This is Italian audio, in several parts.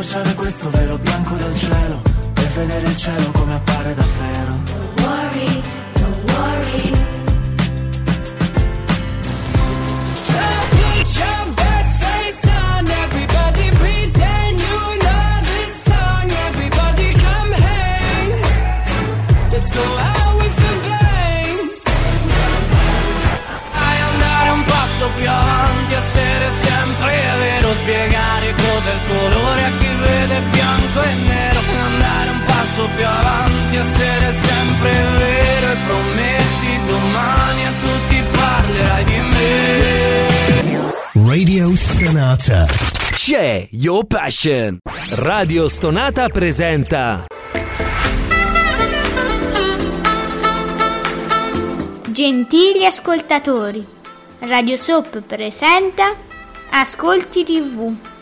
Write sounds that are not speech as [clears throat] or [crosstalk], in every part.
accorciare questo velo bianco del cielo Per vedere il cielo come appare davvero. Don't worry, don't worry passo più avanti, essere sempre vero e prometti domani a tutti parlerai di me. Radio Stonata. C'è Your Passion. Radio Stonata presenta Gentili ascoltatori, Radio Soap presenta Ascolti TV.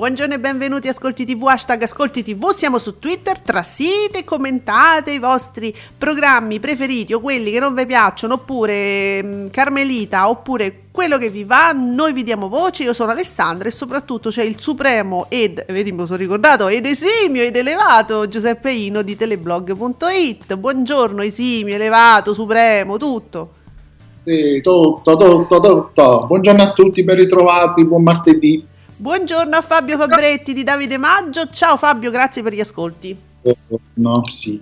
Buongiorno e benvenuti a Ascolti TV, hashtag Ascolti TV, siamo su Twitter, trasite, commentate i vostri programmi preferiti o quelli che non vi piacciono, oppure mh, Carmelita, oppure quello che vi va, noi vi diamo voce, io sono Alessandra e soprattutto c'è il supremo ed, vedi mi sono ricordato, ed esimio ed elevato Giuseppe Ino di teleblog.it, buongiorno esimio, elevato, supremo, tutto. Sì, tutto, tutto, tutto. Buongiorno a tutti, ben ritrovati, buon martedì. Buongiorno a Fabio Fabretti di Davide Maggio. Ciao Fabio, grazie per gli ascolti. No, sì.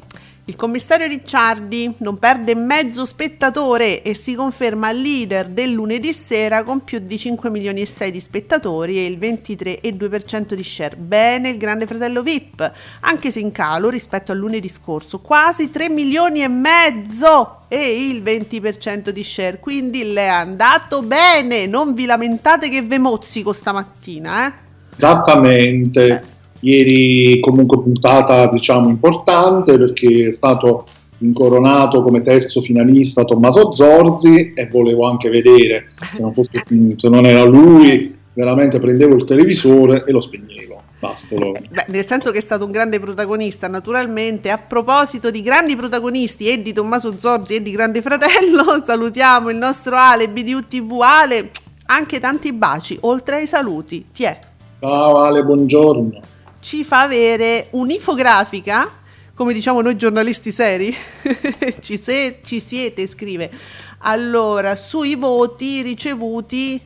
Il commissario Ricciardi non perde mezzo spettatore e si conferma leader del lunedì sera con più di 5 milioni e 6 di spettatori e il 23,2% di share. Bene il grande fratello VIP, anche se in calo rispetto al lunedì scorso, quasi 3 milioni e mezzo e il 20% di share. Quindi le è andato bene, non vi lamentate che ve mozzico stamattina, eh? Esattamente. Eh. Ieri comunque puntata diciamo importante perché è stato incoronato come terzo finalista Tommaso Zorzi e volevo anche vedere se non, fosse, se non era lui veramente prendevo il televisore e lo spegnevo. Beh, nel senso che è stato un grande protagonista naturalmente. A proposito di grandi protagonisti e di Tommaso Zorzi e di Grande Fratello [laughs] salutiamo il nostro Ale BDUTV Ale anche tanti baci oltre ai saluti. Ti è? Ciao Ale buongiorno ci fa avere un'infografica, come diciamo noi giornalisti seri, [laughs] ci, se, ci, siete, scrive. Allora, sui voti ricevuti,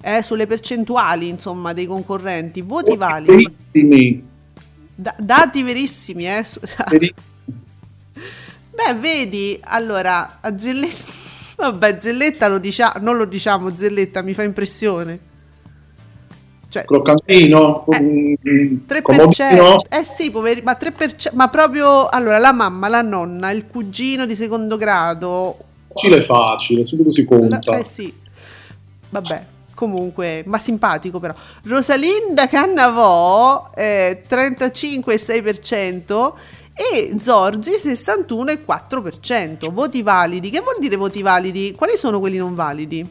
eh, sulle percentuali, insomma, dei concorrenti, voti oh, validi. Verissimi. Da, dati verissimi, eh. [laughs] Beh, vedi, allora, a Zelletta, [laughs] vabbè, Zelletta lo diciamo, non lo diciamo, Zelletta mi fa impressione. Cioè, croccantino, eh, 3%, eh sì, poveri, ma 3%, ma proprio allora la mamma, la nonna, il cugino di secondo grado. Facile facile, subito si conta. La, eh sì. Vabbè, comunque, ma simpatico però. Rosalinda Cannavò eh, 35,6% e Zorzi 61,4%. Voti validi. Che vuol dire voti validi? Quali sono quelli non validi?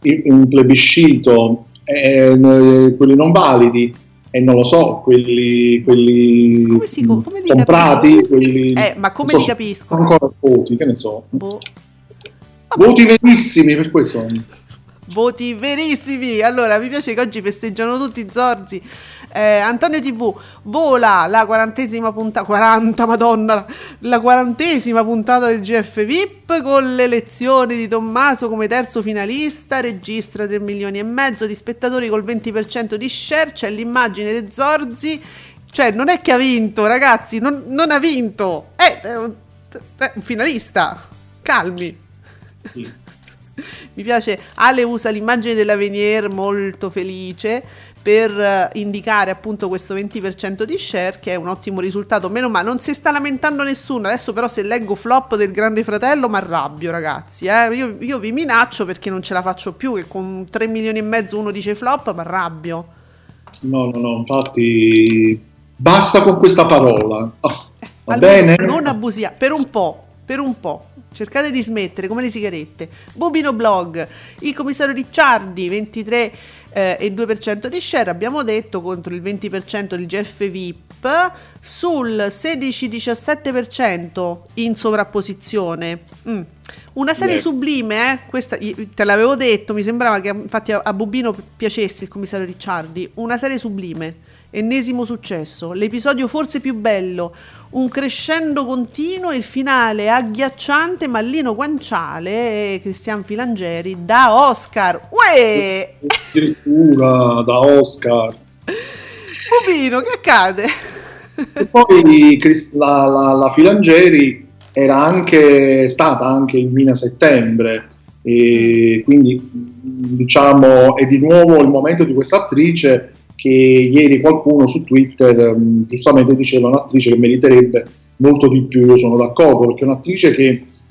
Un plebiscito eh, quelli non validi e non lo so, quelli, quelli come si, come comprati, quelli, eh, ma come so, li capisco? Ancora voti, che ne so. Boh. Voti verissimi per questo. Voti verissimi. Allora, mi piace che oggi festeggiano tutti i Zorzi. Eh, Antonio TV vola la quarantesima puntata 40 madonna la quarantesima puntata del GF VIP con l'elezione di Tommaso come terzo finalista registra 3 milioni e mezzo di spettatori col 20% di share c'è l'immagine di Zorzi. Cioè non è che ha vinto ragazzi non, non ha vinto. È, è, un, è un finalista calmi. Sì. [laughs] mi piace Ale usa l'immagine della Venier molto felice per indicare appunto questo 20% di share che è un ottimo risultato meno male non si sta lamentando nessuno adesso però se leggo flop del grande fratello mi arrabbio ragazzi eh? io, io, vi minaccio perché non ce la faccio più che con 3 milioni e mezzo uno dice flop mi arrabbio no no no infatti basta con questa parola oh, va bene non abusiamo per un po' per un po'. Cercate di smettere come le sigarette. Bobino Blog, il commissario Ricciardi, 23 eh, e 2% di share, abbiamo detto, contro il 20% di GF VIP, sul 16-17% in sovrapposizione. Mm. Una serie Beh. sublime, eh? questa te l'avevo detto, mi sembrava che infatti a, a Bobino piacesse il commissario Ricciardi. Una serie sublime, ennesimo successo, l'episodio forse più bello, un crescendo continuo e il finale agghiacciante, Mallino Guanciale e Cristian Filangeri da Oscar. Uè! addirittura da Oscar. [laughs] Bobino, che accade? E poi la, la- la Filangeri era anche stata anche in Mina Settembre. E quindi diciamo è di nuovo il momento di questa attrice che ieri qualcuno su Twitter mh, giustamente diceva un'attrice che meriterebbe molto di più, io sono d'accordo perché è un'attrice che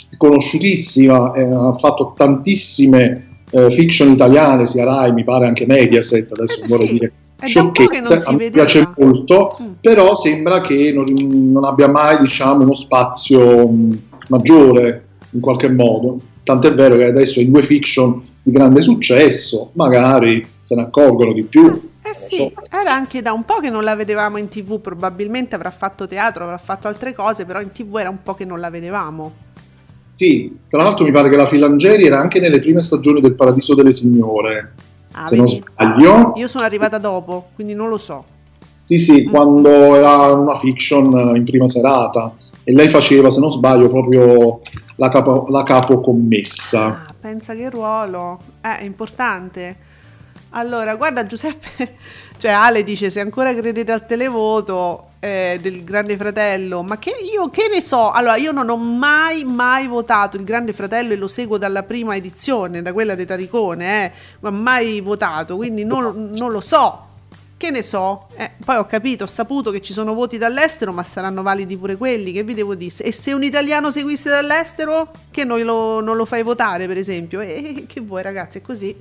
è conosciutissima, eh, ha fatto tantissime eh, fiction italiane, sia Rai, mi pare anche Mediaset, adesso Eh, vorrei sì, dire è da un po' che non sciocchezze, si a me piace molto, Mm. però sembra che non, non abbia mai diciamo, uno spazio mh, maggiore in qualche modo. Tant'è vero che adesso in due fiction di grande successo, magari se ne accorgono di più. Eh sì, era anche da un po' che non la vedevamo in tv, probabilmente avrà fatto teatro, avrà fatto altre cose, però in tv era un po' che non la vedevamo. Sì, tra l'altro mi pare che la Filangeri era anche nelle prime stagioni del Paradiso delle Signore, Ah, se non sbaglio. Io sono arrivata dopo, quindi non lo so. Sì, sì, Mm. quando era una fiction in prima serata e lei faceva, se non sbaglio, proprio la, capo, la capocommessa. Ah, pensa che ruolo. Eh, è importante. Allora, guarda Giuseppe, cioè Ale dice se ancora credete al televoto eh, del Grande Fratello, ma che io che ne so? Allora, io non ho mai mai votato il Grande Fratello e lo seguo dalla prima edizione, da quella di Taricone, eh, ma mai votato, quindi non, non lo so. Che ne so? Eh, poi ho capito, ho saputo che ci sono voti dall'estero, ma saranno validi pure quelli, che vi devo dire? E se un italiano seguisse dall'estero, che noi lo- non lo fai votare, per esempio? E che vuoi ragazzi, è così.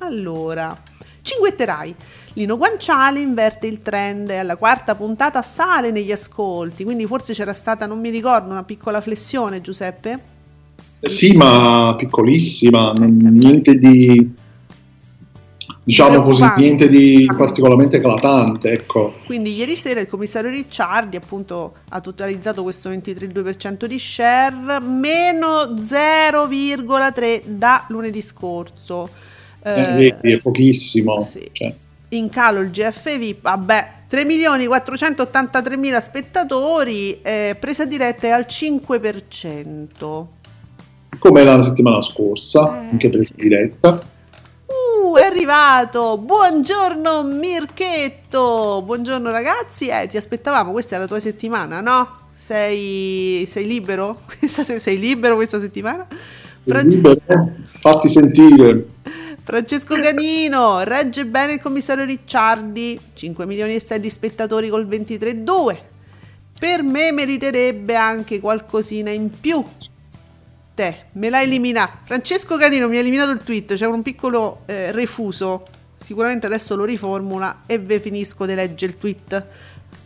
Allora, cinguetterai. Lino Guanciale inverte il trend e alla quarta puntata sale negli ascolti, quindi forse c'era stata, non mi ricordo, una piccola flessione, Giuseppe? Eh Sì, ma piccolissima, niente di diciamo così, niente di particolarmente eclatante, ecco. Quindi ieri sera il commissario Ricciardi appunto ha totalizzato questo 23,2% di share, meno 0,3 da lunedì scorso. Eh, Eh, è pochissimo. sì. cioè. In calo il GF VIP, vabbè, 3 milioni 483 mila spettatori, eh, presa diretta è al 5%. come la settimana scorsa, Eh. anche presa diretta. Uh, è arrivato! Buongiorno Mirchetto! Buongiorno ragazzi, eh, ti aspettavamo, questa è la tua settimana, no? Sei, sei libero? [laughs] Sei libero questa settimana? Franci- Libero, fatti sentire. [laughs] Francesco Canino, regge bene il commissario Ricciardi, 5 milioni e 6 di spettatori col 23,2. Per me meriterebbe anche qualcosina in più. Te, me l'ha eliminato. Francesco Canino mi ha eliminato il tweet, c'è un piccolo eh, refuso. Sicuramente adesso lo riformula e ve finisco di leggere il tweet.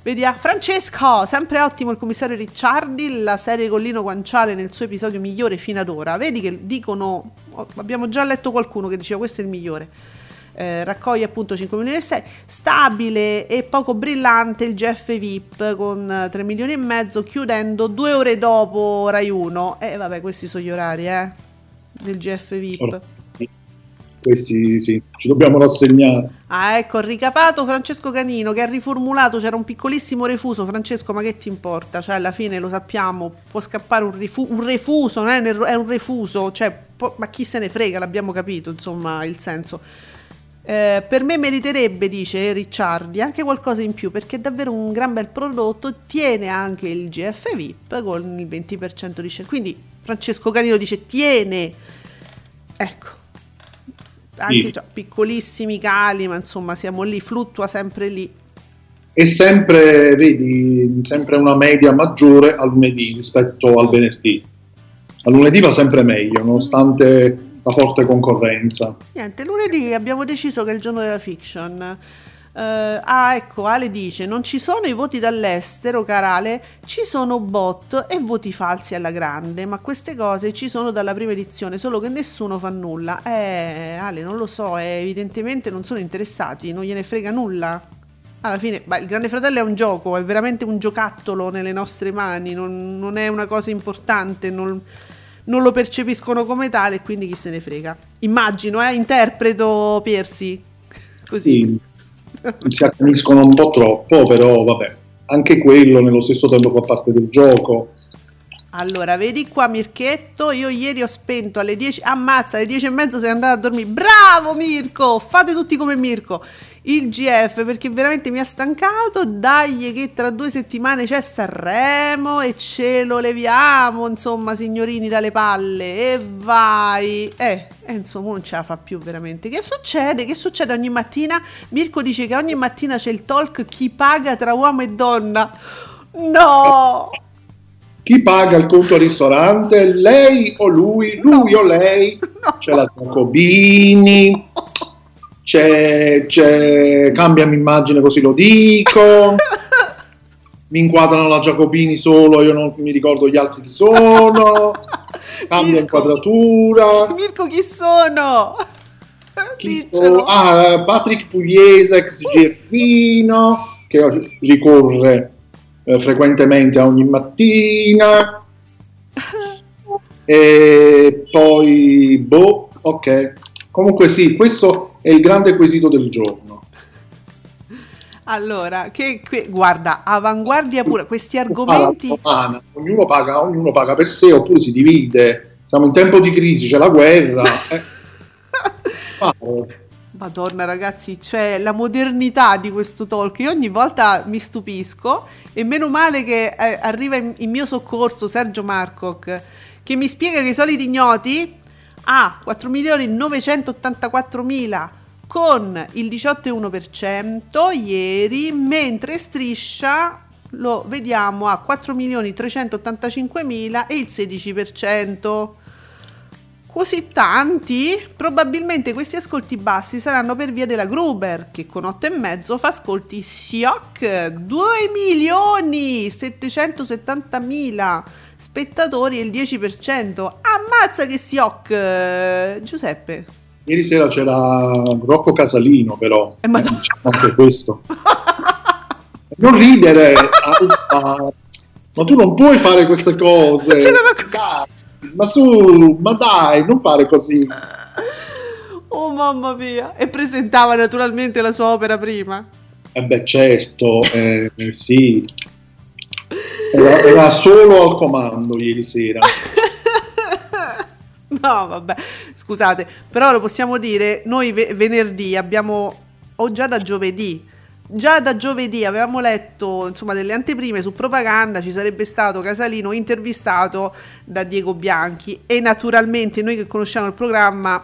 Vediamo, Francesco, sempre ottimo il commissario Ricciardi, la serie con Lino Guanciale nel suo episodio migliore fino ad ora. Vedi che dicono, oh, abbiamo già letto qualcuno che diceva questo è il migliore. Eh, raccoglie appunto 5 milioni e 6 stabile e poco brillante il GF VIP con eh, 3 milioni e mezzo chiudendo due ore dopo Rai 1 e vabbè questi sono gli orari eh del GF VIP Questi sì, ci dobbiamo rassegnare. Ah, ecco, ricapato Francesco Canino che ha riformulato, c'era un piccolissimo refuso. Francesco, ma che ti importa? Cioè, alla fine lo sappiamo, può scappare un, rifu- un refuso, non è un, è un refuso, cioè, può- ma chi se ne frega, l'abbiamo capito, insomma, il senso. Eh, per me meriterebbe, dice Ricciardi, anche qualcosa in più perché è davvero un gran bel prodotto. Tiene anche il GF VIP con il 20% di share. Quindi Francesco Canino dice: Tiene, ecco, anche Sì. già, piccolissimi cali, ma insomma siamo lì, fluttua sempre lì. È sempre, vedi, sempre una media maggiore al lunedì rispetto al venerdì. Al lunedì va sempre meglio, nonostante la forte concorrenza. Niente, lunedì abbiamo deciso che è il giorno della fiction. Eh, ah, ecco, Ale dice: Non ci sono i voti dall'estero, carale, ci sono bot e voti falsi alla grande. Ma queste cose ci sono dalla prima edizione, solo che nessuno fa nulla. Eh, Ale, non lo so, eh, evidentemente non sono interessati, non gliene frega nulla. Alla fine, beh, il Grande Fratello è un gioco, è veramente un giocattolo nelle nostre mani, non, non è una cosa importante, non, non, lo percepiscono come tale, quindi chi se ne frega. Immagino, eh, interpreto Persi. [laughs] Così. Sì [laughs] si accaniscono un po' troppo, però vabbè, anche quello nello stesso tempo fa parte del gioco. Allora, vedi qua Mirchetto, io ieri ho spento alle 10, ammazza, alle 10 e mezza sei andato a dormire, bravo Mirko, fate tutti come Mirko il GF perché veramente mi ha stancato. Dai, che tra due settimane c'è Sanremo e ce lo leviamo, insomma, signorini dalle palle. E vai, eh, eh, insomma, non ce la fa più veramente. Che succede? Che succede ogni mattina? Mirko dice che ogni mattina c'è il talk chi paga tra uomo e donna. No! Chi paga il conto al ristorante? Lei o lui? Lui no. o lei? No. C'è la Jacobini c'è, c'è cambiami immagine così lo dico mi inquadrano la Giacobini solo io non mi ricordo gli altri chi sono cambia Mirko. inquadratura Mirko chi sono? Chi sono? Ah, Patrick Pugliese ex GFino che ricorre eh, frequentemente a ogni mattina e poi boh ok comunque sì questo è il grande quesito del giorno. Allora, che, che, guarda, avanguardia pure, questi argomenti... ognuno, paga, ognuno paga per sé oppure si divide. Siamo in tempo di crisi, c'è la guerra. Eh. [laughs] Madonna ragazzi, cioè la modernità di questo talk, io ogni volta mi stupisco e meno male che eh, arriva in, in, mio soccorso Sergio Marcoc che mi spiega che i soliti ignoti a 4.984.000 con il 18,1% ieri, mentre striscia lo vediamo a 4.385.000 e il 16%. Così tanti? Probabilmente questi ascolti bassi saranno per via della Gruber, che con 8,5 fa ascolti SIOC 2 milioni 770.000 spettatori e il 10%. Ammazza che SIOC, eh, Giuseppe. Ieri sera c'era Rocco Casalino, però. Eh, ma diciamo anche questo. non ridere, ah, ma tu non puoi fare queste cose. Dai, ma su, ma dai, non fare così. Oh mamma mia! E presentava naturalmente la sua opera prima. Eh beh, certo, eh, sì. Era, era solo al comando ieri sera. [laughs] No, vabbè, scusate, però lo possiamo dire, noi ve- venerdì abbiamo, o già da giovedì, già da giovedì avevamo letto insomma delle anteprime su propaganda, ci sarebbe stato Casalino intervistato da Diego Bianchi e naturalmente noi che conosciamo il programma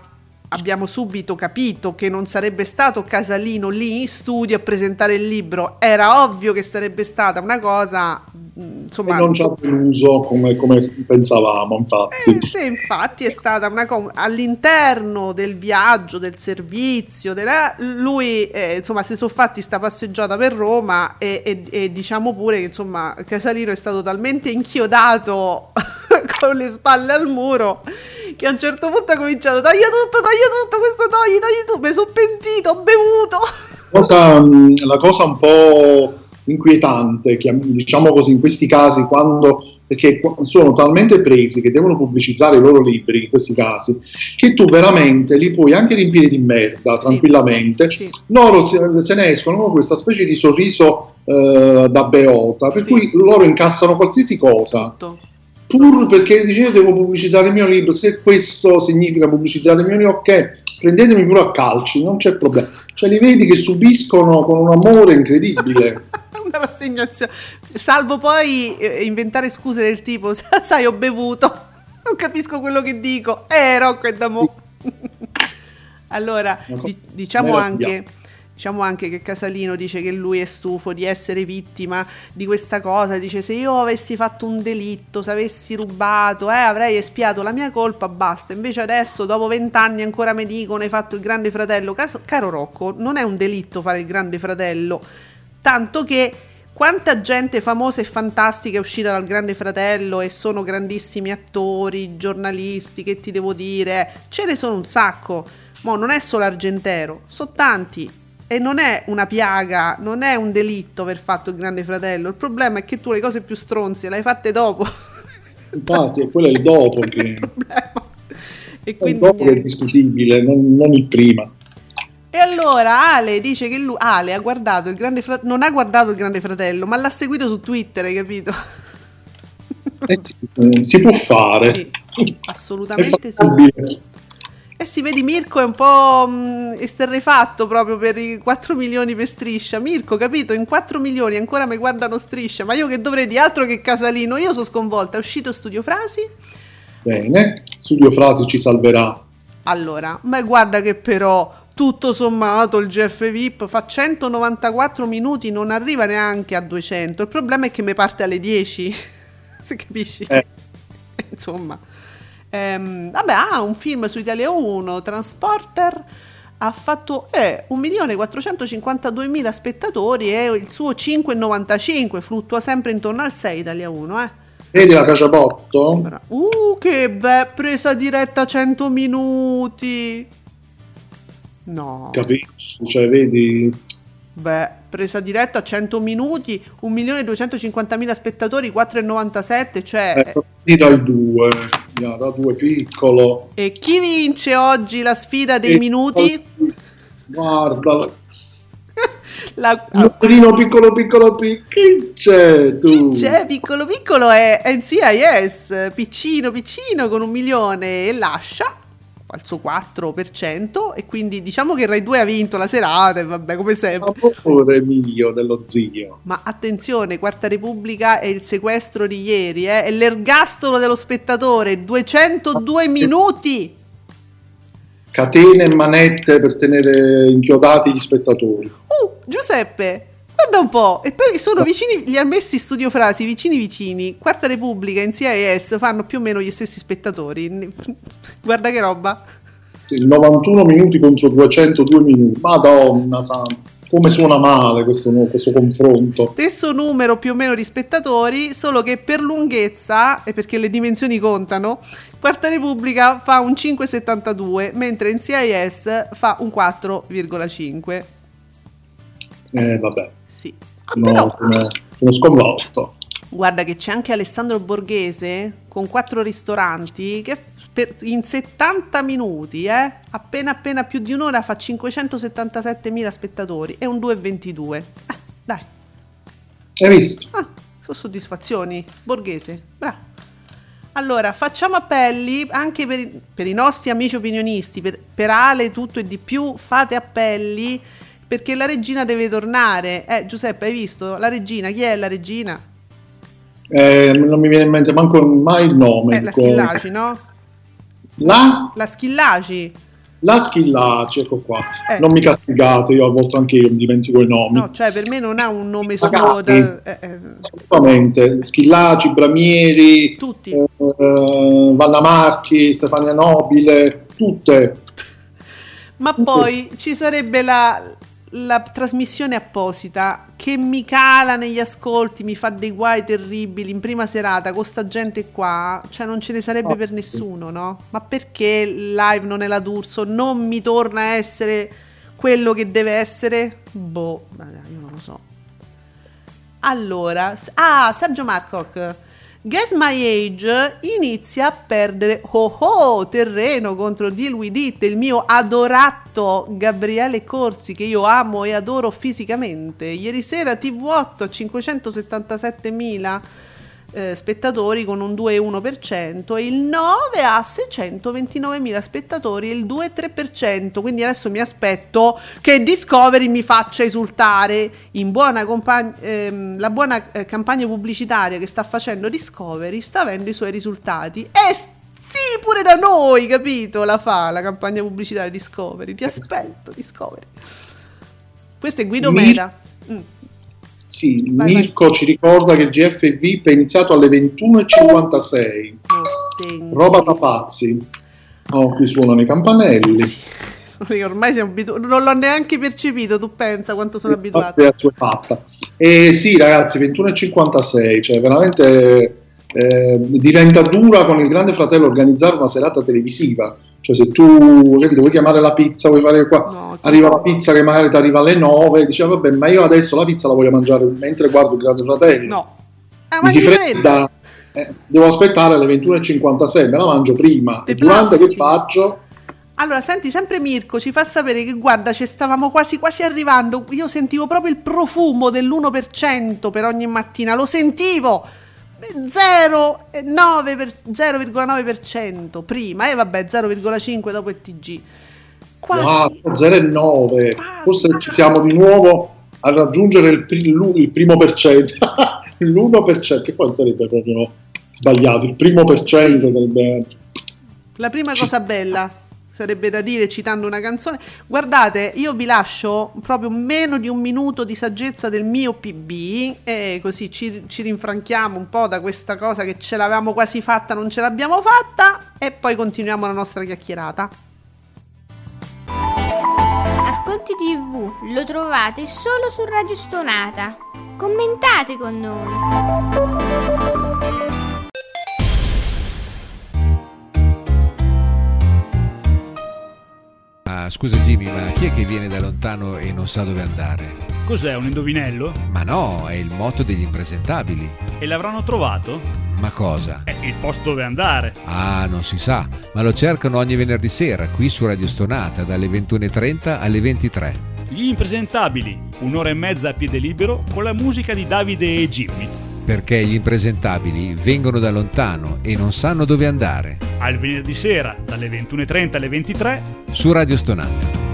abbiamo subito capito che non sarebbe stato Casalino lì in studio a presentare il libro, era ovvio che sarebbe stata una cosa insomma, e non ci ha deluso come, come, pensavamo infatti. Eh, sì, infatti è stata una cosa all'interno del viaggio, del servizio della, lui eh, insomma si sono fatti sta passeggiata per Roma e, e, e diciamo pure che insomma Casalino è stato talmente inchiodato [laughs] con le spalle al muro che a un certo punto ha cominciato taglia tutto, taglia tutto, questo togli, tagli tu, mi sono pentito, ho bevuto. [laughs] Cosa, la cosa un po' inquietante, diciamo così, in questi casi, quando, perché sono talmente presi che devono pubblicizzare i loro libri, in questi casi, che tu veramente li puoi anche riempire di merda tranquillamente. Sì. Loro se ne escono con questa specie di sorriso eh, da beota, per sì. cui loro incassano qualsiasi cosa. Tutto. Pur perché dice io devo pubblicizzare il mio libro, se questo significa pubblicizzare il mio libro, ok, prendetemi pure a calci, non c'è problema. Cioè li vedi che subiscono con un amore incredibile. [laughs] una rassegnazione. Salvo poi eh, inventare scuse del tipo, sai, ho bevuto, non capisco quello che dico. Eh, Rocco è da mo'. Sì. [laughs] allora, di- diciamo anche Diciamo anche che Casalino dice che lui è stufo di essere vittima di questa cosa. Dice: Se io avessi fatto un delitto, se avessi rubato, eh, avrei espiato la mia colpa, basta. Invece adesso, dopo vent'anni, ancora mi dicono: Hai fatto il grande fratello. Caso, caro Rocco, non è un delitto fare il grande fratello. Tanto che quanta gente famosa e fantastica è uscita dal Grande Fratello e sono grandissimi attori, giornalisti, che ti devo dire? Ce ne sono un sacco. Ma non è solo Argentero, sono tanti e non è una piaga, non è un delitto aver fatto il grande fratello. Il problema è che tu le cose più stronze le hai fatte dopo. Infatti, [laughs] è quello è il dopo che il. E il dopo è discutibile, non, non, il prima. E allora Ale dice che lui, Ale ha guardato il grande fratello, non ha guardato il grande fratello, ma l'ha seguito su Twitter, hai capito? Eh sì, eh, si può fare. Sì, assolutamente sì. Eh sì, vedi, Mirko è un po' mh, esterrefatto proprio per i 4 milioni per striscia. Mirko, capito? In 4 milioni ancora mi guardano striscia, ma io che dovrei di altro che Casalino? Io sono sconvolta. È uscito Studio Frasi? Bene, Studio Frasi ci salverà. Allora, ma guarda che però tutto sommato il GF VIP fa 194 minuti, non arriva neanche a 200. Il problema è che mi parte alle 10. [laughs] Se capisci? Eh. Insomma. Ehm, vabbè, ha un film su Italia 1, Transporter, ha fatto eh, 1.452.000 spettatori e il suo 5,95 fluttua sempre intorno al 6 Italia 1, eh. Vedi la Caciapotto? Uh, che beh, presa diretta 100 minuti. No. Capisci, cioè vedi Beh, presa diretta 100 minuti, 1.250.000 spettatori, 4,97, cioè... Eh, dal 2, da 2 piccolo. E chi vince oggi la sfida dei e minuti? Guarda, [laughs] la... Numerino piccolo piccolo piccolo, chi c'è tu? Chi c'è piccolo piccolo è NCIS, piccino piccino con un milione e lascia al suo 4% e quindi diciamo che Rai 2 ha vinto la serata e vabbè come sempre. Amore mio dello zio. Ma attenzione, Quarta Repubblica è il sequestro di ieri, eh? è l'ergastolo dello spettatore, 202 minuti. Catene e manette per tenere inchiodati gli spettatori. Uh, Giuseppe, Guarda un po', e poi sono vicini, li ha messi studio frasi, vicini vicini. Quarta Repubblica in CIS fanno più o meno gli stessi spettatori. [laughs] Guarda che roba. Il 91 minuti contro 202 minuti. Madonna santa, come suona male questo, questo confronto. Stesso numero più o meno di spettatori, solo che per lunghezza, e perché le dimensioni contano, Quarta Repubblica fa un 5,72, mentre in CIS fa un 4,5. Eh, vabbè. Sì. Ah, no, però... sono, sconvolto. Guarda che c'è anche Alessandro Borghese con quattro ristoranti che in 70 minuti, eh, appena appena più di un'ora, fa 577.000 spettatori e un 2,22. Eh, dai. Hai visto? Ah, sono soddisfazioni. Borghese, bravo. Allora, facciamo appelli anche per, per i nostri amici opinionisti, per, per Ale tutto e di più, fate appelli perché la regina deve tornare. Eh, Giuseppe, hai visto? La regina, chi è la regina? Eh, non mi viene in mente manco mai il nome. Eh, la Schillaci, no? La? La Schillaci. La Schillaci, ecco qua. Eh. Non mi castigate, io a volte anche io mi dimentico i nomi. No, cioè per me non ha un nome suo. Da... Eh, eh. Assolutamente. Schillaci, Bramieri, tutti. Eh, Vanna Marchi, Stefania Nobile, tutte. Ma poi ci sarebbe la, la trasmissione apposita che mi cala negli ascolti, mi fa dei guai terribili in prima serata con sta gente qua, cioè non ce ne sarebbe oh, per nessuno, no? Ma perché live non è la D'Urso? Non mi torna a essere quello che deve essere? Boh, io non lo so. Allora, ah, Sergio Marcoc Guess My Age inizia a perdere oh oh terreno contro Deal With It, il mio adorato Gabriele Corsi che io amo e adoro fisicamente. Ieri sera TV8 a 577.000 eh, spettatori con un 2,1% e il 9 ha 629.000 spettatori e il 2,3%. Quindi adesso mi aspetto che Discovery mi faccia esultare. In buona compagn- ehm, la buona eh, campagna pubblicitaria che sta facendo Discovery sta avendo i suoi risultati. E sì, pure da noi, capito? La fa la campagna pubblicitaria Discovery. Ti aspetto, Discovery. Questo è Guido Mera. Mm. Sì, Vai, Mirko ci ricorda che il GF VIP è iniziato alle 21.56. Non tengo. Roba da pazzi. Oh, qui suonano i campanelli. Sì, [laughs] ormai siamo abituati. Non l'ho neanche percepito, tu pensa quanto sono abituato. È fatta. E sì, ragazzi, 21.56, cioè veramente eh, diventa dura con il Grande Fratello organizzare una serata televisiva. Cioè, se tu capito, vuoi chiamare la pizza, vuoi fare qua, No, arriva la pizza che magari ti arriva alle 9, dici, "Ah, vabbè, ma io adesso la pizza la voglio mangiare mentre guardo il Grande Fratello. No. Ah, Mi si fredda, eh, devo aspettare alle 21.56, me la mangio prima. Te E durante che plastic. faccio? Allora, senti, sempre Mirko ci fa sapere che guarda, ci stavamo quasi quasi arrivando. Io sentivo proprio il profumo dell'1% per ogni mattina, lo sentivo. 0,9 per- 0,9% prima e vabbè 0,5 dopo il TG. Quasi. Wow, 0,9. Quasi. Forse ci siamo di nuovo a raggiungere il, l'u- il primo per cento. [laughs] L'1%, che poi sarebbe proprio sbagliato. Il primo per cento sarebbe... La prima cosa bella sarebbe da dire citando una canzone. Guardate, io vi lascio proprio meno di un minuto di saggezza del mio PB e così ci, ci rinfranchiamo un po' da questa cosa che ce l'avevamo quasi fatta, non ce l'abbiamo fatta e poi continuiamo la nostra chiacchierata. Ascolti TV lo trovate solo su Radio Stonata. Commentate con noi. Scusa Jimmy, ma chi è che viene da lontano e non sa dove andare? Cos'è un indovinello? Ma no, è il motto degli impresentabili. E l'avranno trovato? Ma cosa? È il posto dove andare. Ah, non si sa, ma lo cercano ogni venerdì sera qui su Radio Stonata dalle 21.30 alle 23. Gli impresentabili, un'ora e mezza a piede libero con la musica di Davide e Jimmy. Perché gli impresentabili vengono da lontano e non sanno dove andare. Al venerdì sera, dalle 21.30 alle 23, Su Radio Stonata.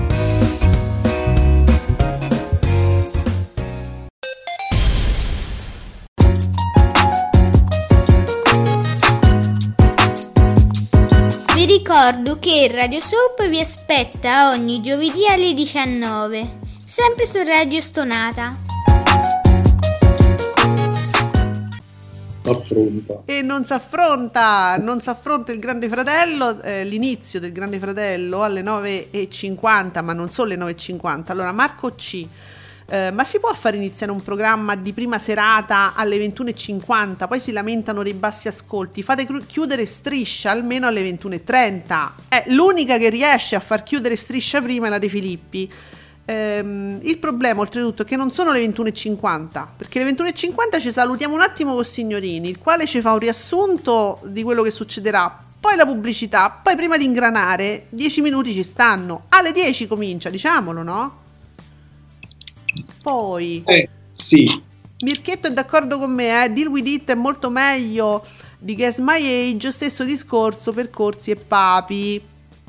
Vi ricordo che Radio Soap vi aspetta ogni giovedì alle 19, sempre su Radio Stonata. Affronta. E non si affronta, non si affronta il Grande Fratello, eh, l'inizio del Grande Fratello alle 9.50, ma non solo le 9.50. Allora, Marco C. eh, ma si può far iniziare un programma di prima serata alle 21.50? Poi si lamentano dei bassi ascolti. Fate chiudere striscia almeno alle 21.30. È l'unica che riesce a far chiudere striscia prima è la De Filippi. Ehm, il problema oltretutto è che non sono le 21.50 perché alle 21.50 ci salutiamo un attimo con Signorini il quale ci fa un riassunto di quello che succederà poi la pubblicità poi prima di ingranare 10 minuti ci stanno alle 10 comincia diciamolo no? poi Eh, sì, Mirchetto è d'accordo con me, eh? Deal with it è molto meglio di Guess My Age, stesso discorso per Corsi e Papi.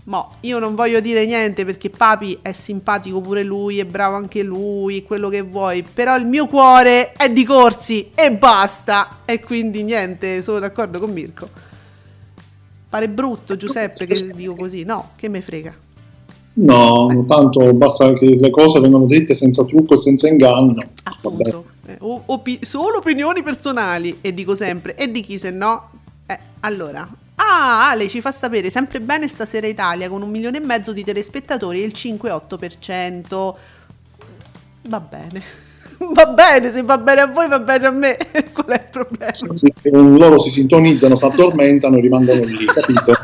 Mo, io non voglio dire niente perché Papi è simpatico pure lui, è bravo anche lui, quello che vuoi, però il mio cuore è di Corsi e basta. E quindi niente, sono d'accordo con Mirko. Pare brutto Giuseppe che dico così, no, che me frega. no, tanto basta che le cose vengano dette senza trucco e senza inganno. Appunto Eh, o- opi- solo opinioni personali e dico sempre e di chi se no eh, allora ah Ale ci fa sapere sempre bene stasera Italia con un milione e mezzo di telespettatori e il 5,8% va bene [laughs] va bene se va bene a voi va bene a me [laughs] qual è il problema Sì, loro si sintonizzano, si addormentano e rimangono lì, capito? [laughs]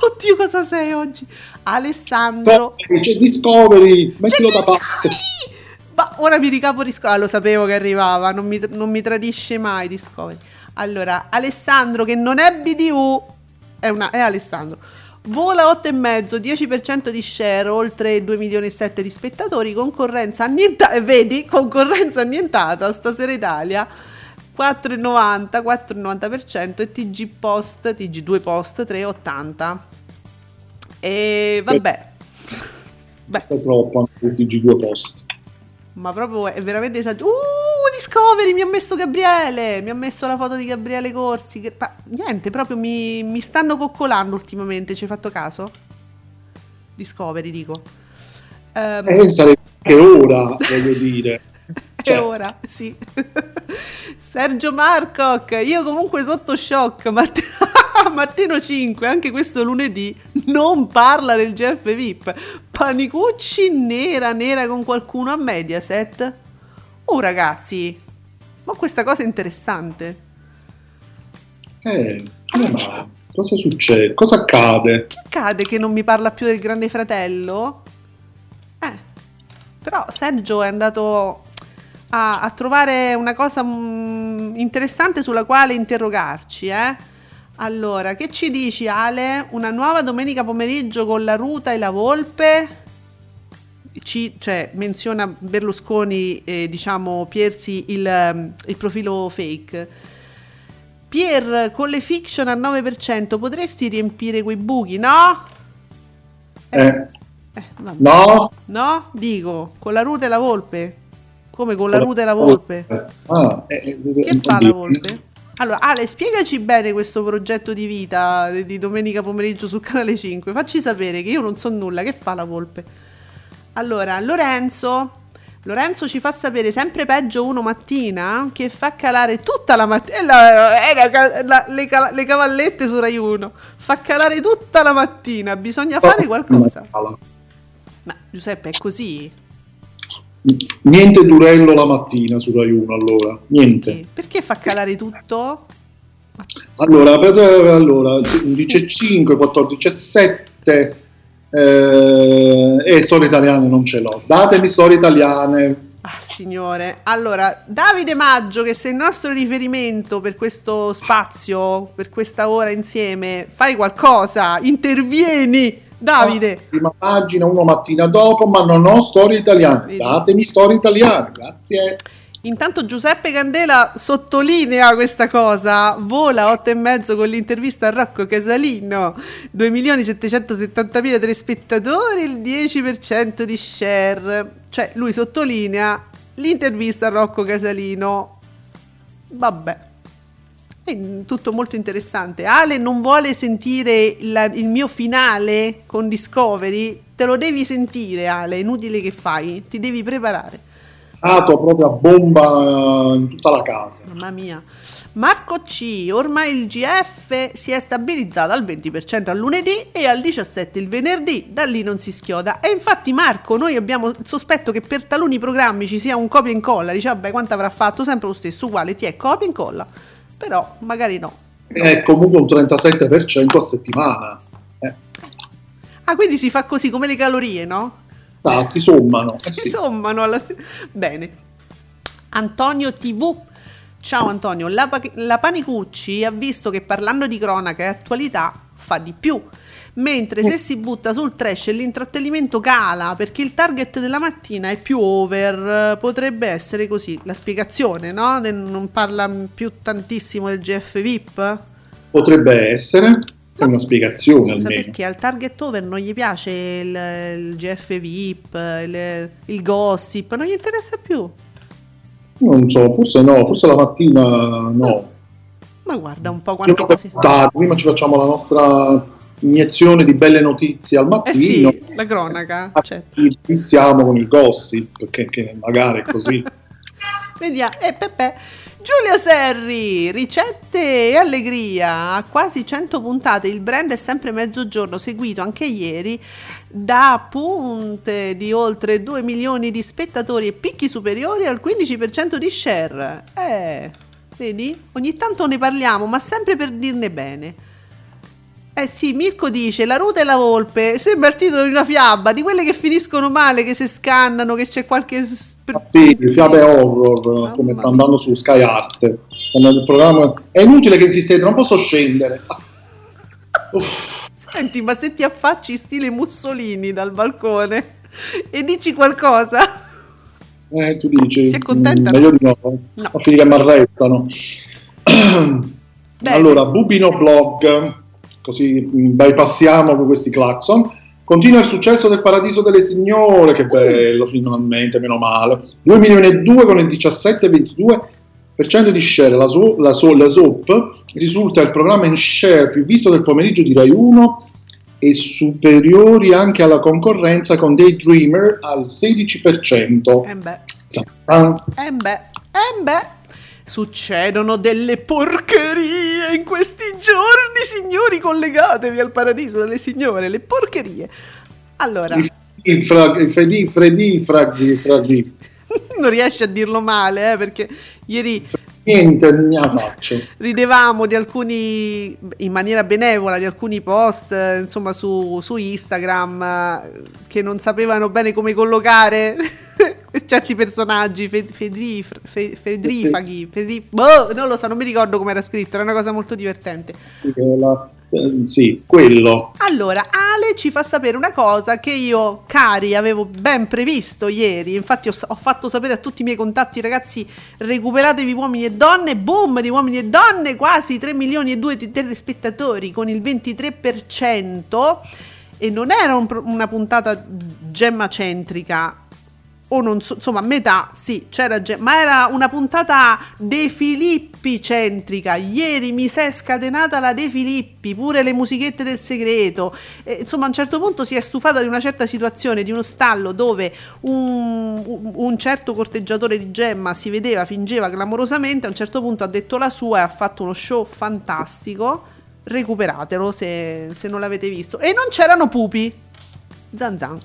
oddio cosa sei oggi Alessandro C'è Discovery, mettilo da C'è parte. Discovery! Ma ora mi ricapo Discovery, ah, lo sapevo che arrivava, non mi, non mi tradisce mai Discovery. Allora, Alessandro che non è BDU, è, una, è Alessandro, vola 8,5, 10% di share, oltre 2 milioni e 7 di spettatori, concorrenza annientata, vedi, concorrenza annientata, stasera Italia, 4,90, 4,90% e TG Post, TG2 Post 3,80. E vabbè. Beh, È troppo anche tutti i G2 post. ma proprio è veramente esagerato. Uh, Discovery mi ha messo Gabriele, mi ha messo la foto di Gabriele Corsi. Che, ma, niente, proprio mi, mi stanno coccolando ultimamente, ci hai fatto caso? Discovery, dico. Ehm, Eh, sarebbe anche ora, voglio [laughs] dire. Cioè. ora, sì. Sergio Marcoc, io comunque sotto shock, Matt- [laughs] mattino 5, anche questo lunedì, non parla del GF VIP. Panicucci nera, nera con qualcuno a Mediaset. Oh ragazzi, ma questa cosa è interessante. Eh, come mai? Cosa succede? Cosa accade? Che accade che non mi parla più del grande fratello? Eh, però Sergio è andato a, a trovare una cosa mm, interessante sulla quale interrogarci, eh? Allora, che ci dici Ale? Una nuova domenica pomeriggio con la Ruta e la Volpe? Ci, cioè, menziona Berlusconi e diciamo Piersi il, ehm, il profilo fake. Pier, con le fiction al 9% potresti riempire quei buchi, no? Eh, Eh, vabbè. no? No? Dico, con la ruta e la volpe? Come con la ruta e la volpe? Ah, eh, eh, Che fa la volpe? Allora, Ale, spiegaci bene questo progetto di vita di domenica pomeriggio sul canale 5. Facci sapere che io non so nulla. Che fa la volpe? Allora, Lorenzo. Lorenzo ci fa sapere sempre peggio uno mattina che fa calare tutta la mattina. le, le cavallette su Rai 1. Fa calare tutta la mattina. Bisogna fare qualcosa. Ma Giuseppe, è così? Niente Durello la mattina su Rai 1 allora, niente. Perché fa calare tutto? Allora, allora 11 5, 14 7 eh, e storie italiane non ce l'ho. Datemi storie italiane. Ah, signore. Allora, Davide Maggio, che sei il nostro riferimento per questo spazio, per questa ora insieme, fai qualcosa, intervieni. Davide. Prima pagina, uno mattina dopo, ma non ho storie italiane. Datemi storie italiane, grazie. Intanto Giuseppe Candela sottolinea questa cosa, vola 8 e mezzo con l'intervista a Rocco Casalino, 2.770.000 telespettatori, il 10% di share, cioè lui sottolinea l'intervista a Rocco Casalino, vabbè, è tutto molto interessante. Ale non vuole sentire la- il mio finale con Discovery, te lo devi sentire Ale, inutile che fai, ti devi preparare. Dato proprio a bomba in tutta la casa. Mamma mia. Marco C, ormai il GF si è stabilizzato al 20% al lunedì e al 17% il venerdì, da lì non si schioda. E infatti Marco, noi abbiamo il sospetto che per taluni programmi ci sia un copia e incolla, dice vabbè quanto avrà fatto, sempre lo stesso, uguale, ti è copia e incolla, però magari no. È comunque un 37% a settimana. Eh, Ah, quindi si fa così come le calorie, no? Sa, si sommano. eh si sì. sommano alla... Bene. Antonio TV. Ciao Antonio, la, la Panicucci ha visto che parlando di cronaca e attualità fa di più. Mentre se si butta sul trash l'intrattenimento cala perché il target della mattina è più over, potrebbe essere così. La spiegazione, no? Non parla più tantissimo del GF VIP? Potrebbe essere, è una spiegazione Scusa, almeno. perché al target over non gli piace il, il GF VIP, il, il gossip, non gli interessa più. Non so, forse no, forse la mattina no. Ma guarda un po' quante cose. prima ci facciamo la nostra iniezione di belle notizie al Eh mattino. sì, la cronaca. certo. Iniziamo con il gossip, perché che magari è così. [laughs] Vediamo. E Peppe. Giulio Serri, ricette e allegria. A quasi 100 puntate il brand è sempre mezzogiorno, seguito anche ieri da punte di oltre 2 milioni di spettatori e picchi superiori al 15% di share. Eh, vedi? Ogni tanto ne parliamo, ma sempre per dirne bene. Eh sì, Mirko dice La ruta e la volpe sembra il titolo di una fiaba, di quelle che finiscono male, che si scannano, che c'è qualche. sp- Sì, fiabe horror, come sta andando su Sky Art. Programma- È inutile che insistete, non posso scendere. [laughs] Senti, ma se ti affacci stile Mussolini dal balcone e dici qualcosa, eh, tu dici, Si accontenta? mm, meglio di no, No. a finire che mi arrestano. [clears throat] Bene. allora, Bubino Blog, così bypassiamo con questi clacson. Continua il successo del Paradiso delle Signore, che bello, finalmente, meno male. 2 milioni e 2 con il 17,22% di share. La, so- la, so- la SOP risulta il programma in share più visto del pomeriggio di Rai 1 e superiori anche alla concorrenza con Daydreamer al 16%. Eh beh, eh beh, eh beh. Succedono delle porcherie in questi giorni, signori, collegatevi al paradiso delle signore, le porcherie. Allora, Il frag- il Fredì, Fredì, Fragdi, Fragdi. [laughs] non riesci a dirlo male, eh, perché ieri Niente, ne faccio. ridevamo di alcuni, in maniera benevola, di alcuni post, eh, insomma, su, su Instagram eh, che non sapevano bene come collocare [laughs] certi personaggi, fe- fedri- fe- fedrifaghi, fedri- boh, non lo so, non mi ricordo come era scritto, era una cosa molto divertente. La- eh, sì, quello. Allora, Ale ci fa sapere una cosa che io, cari, avevo ben previsto ieri. Infatti, ho, ho fatto sapere a tutti i miei contatti, ragazzi, recuperatevi uomini e donne. Boom di uomini e donne, quasi 3 milioni e 2 di telespettatori con il 23%. E non era un una puntata gemma centrica. O non so, insomma, metà, sì, c'era Gem- ma era una puntata De Filippi centrica. Ieri mi si è scatenata la De Filippi, pure le musichette del segreto. E, insomma, a un certo punto si è stufata di una certa situazione, di uno stallo dove un, un- un certo corteggiatore di Gemma si vedeva, fingeva clamorosamente. A un certo punto ha detto la sua e ha fatto uno show fantastico. Recuperatelo se, se non l'avete visto. E non c'erano pupi. Zan zan.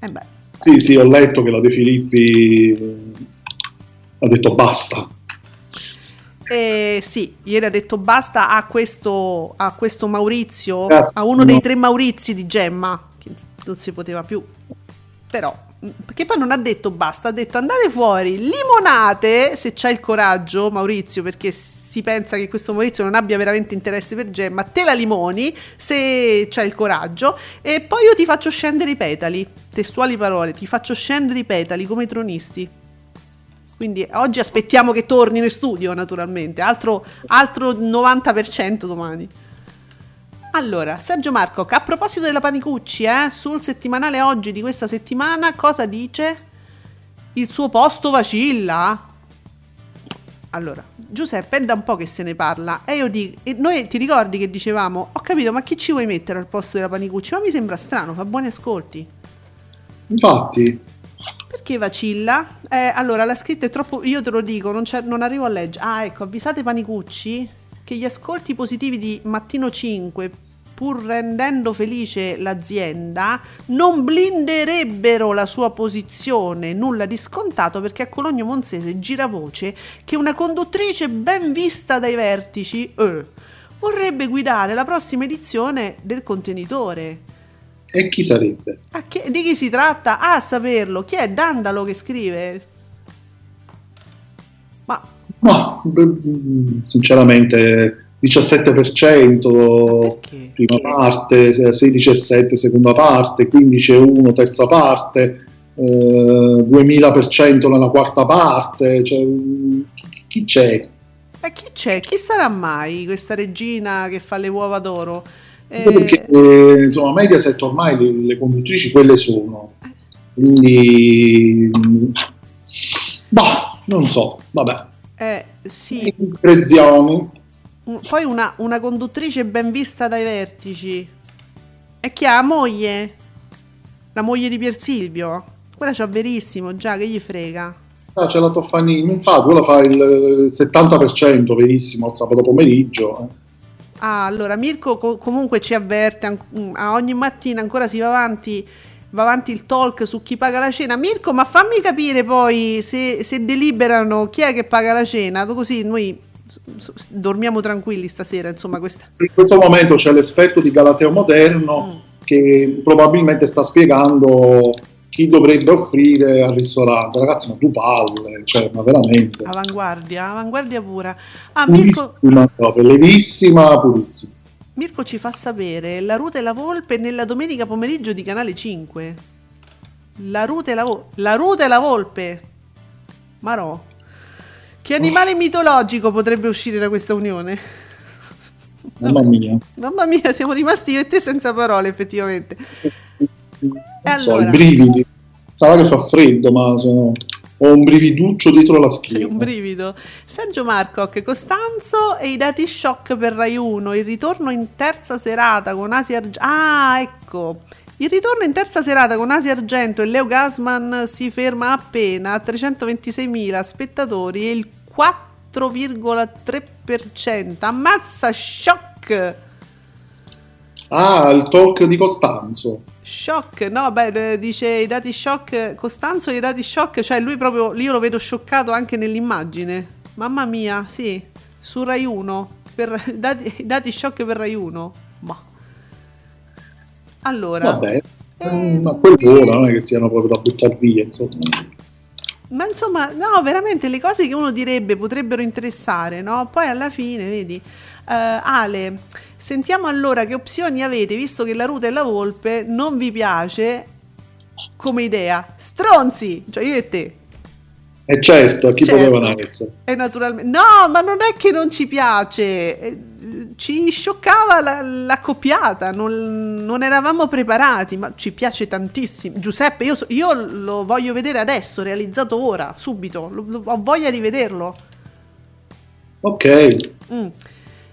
Eh beh. Sì, sì, ho letto che la De Filippi ha detto basta. Eh, sì, ieri ha detto basta a questo, a questo Maurizio, Grazie. a uno dei No. tre Maurizi di Gemma, che non si poteva più. Però, perché poi non ha detto basta, ha detto andate fuori, limonate se c'hai il coraggio, Maurizio, perché si pensa che questo Maurizio non abbia veramente interesse per Gemma, te la limoni se c'hai il coraggio e poi io ti faccio scendere i petali, testuali parole, ti faccio scendere i petali come i tronisti. Quindi oggi aspettiamo che tornino in studio, naturalmente. Altro, altro 90% domani. Allora, Sergio Marco, a proposito della Panicucci, eh, sul settimanale oggi di questa settimana, cosa dice? Il suo posto vacilla? Allora, Giuseppe, è da un po' che se ne parla. E io dico, e noi ti ricordi che dicevamo, ho capito, ma chi ci vuoi mettere al posto della Panicucci? Ma mi sembra strano, fa buoni ascolti. Infatti, Perché vacilla? Eh, allora, la scritta è troppo. Io te lo dico, non, non arrivo a leggere. Ah, ecco, avvisate Panicucci che gli ascolti positivi di Mattino 5, pur rendendo felice l'azienda, non blinderebbero la sua posizione. Nulla di scontato perché a Cologno Monzese gira voce che una conduttrice ben vista dai vertici eh, vorrebbe guidare la prossima edizione del contenitore. e chi sarebbe? Che- di chi si tratta? Ah, a saperlo. Chi è Dandalo che scrive? Ma Ma beh, sinceramente 17% perché? prima parte, 16,7 seconda parte, 15,1 terza parte, eh, 2000% nella quarta parte, cioè, chi, chi c'è? E chi c'è? Chi sarà mai questa regina che fa le uova d'oro? Eh, Perché eh, insomma Mediaset ormai le, le conduttrici quelle sono, quindi bah, non so, vabbè, eh, sì. discrezioni. Poi una, una conduttrice ben vista dai vertici. E chi ha? Moglie? La moglie di Pier Silvio? Quella c'ha verissimo, già, che gli frega. Ah, c'è la Toffanini, infatti quella fa il 70% verissimo al sabato pomeriggio. eh. Ah, allora Mirko co- comunque ci avverte, an- a ogni mattina ancora si va avanti, va avanti il talk su chi paga la cena. Mirko, ma fammi capire poi se, se deliberano chi è che paga la cena, così noi dormiamo tranquilli stasera, insomma questa... In questo momento c'è l'esperto di Galateo Moderno Mm. che probabilmente sta spiegando chi dovrebbe offrire al ristorante. Ragazzi, ma tu palle, cioè, ma veramente. Avanguardia, avanguardia pura. Ah, Mirko, Purissima, proprio, levissima, purissima. Mirko ci fa sapere la Ruta e la Volpe nella domenica pomeriggio di Canale 5. La Ruta e la, Vo- la, Ruta e la Volpe. Marò. Che animale mitologico potrebbe uscire da questa unione? Mamma mia. Mamma mia, siamo rimasti io e te senza parole, effettivamente. Non so, allora? i brividi. Sarà che fa freddo, ma sono... ho un brividuccio dietro la C'è schiena. un brivido. Sergio Marcoc, Costanzo e i dati shock per Rai 1. Il ritorno in terza serata con Asia Argento. Ah, ecco. Il ritorno in terza serata con Asia Argento e Leo Gasman si ferma appena a 326.000 spettatori e il 4,3%. Ammazza shock! Ah, il talk di Costanzo. Shock, no, beh, eh, dice i dati shock, Costanzo i dati shock, cioè lui proprio, io lo vedo scioccato anche nell'immagine. Mamma mia, sì, su Rai 1, per, [laughs] dati, dati shock per Rai 1. Ma. Allora, Vabbè, Eh. ma quello non è che siano proprio da buttare via, insomma. ma insomma, no, veramente le cose che uno direbbe potrebbero interessare, no? Poi alla fine, vedi, Eh, Ale, sentiamo allora che opzioni avete, visto che la ruta e la volpe non vi piace come idea. Stronzi, cioè io e te. E certo, a chi Certo. potevano essere? E naturalmente, no, ma non è che non ci piace, eh, ci scioccava la, l'accoppiata, non, non eravamo preparati, ma ci piace tantissimo. Giuseppe, io, io lo voglio vedere adesso, realizzato ora, subito, lo- lo- ho voglia di vederlo. Ok, Mm.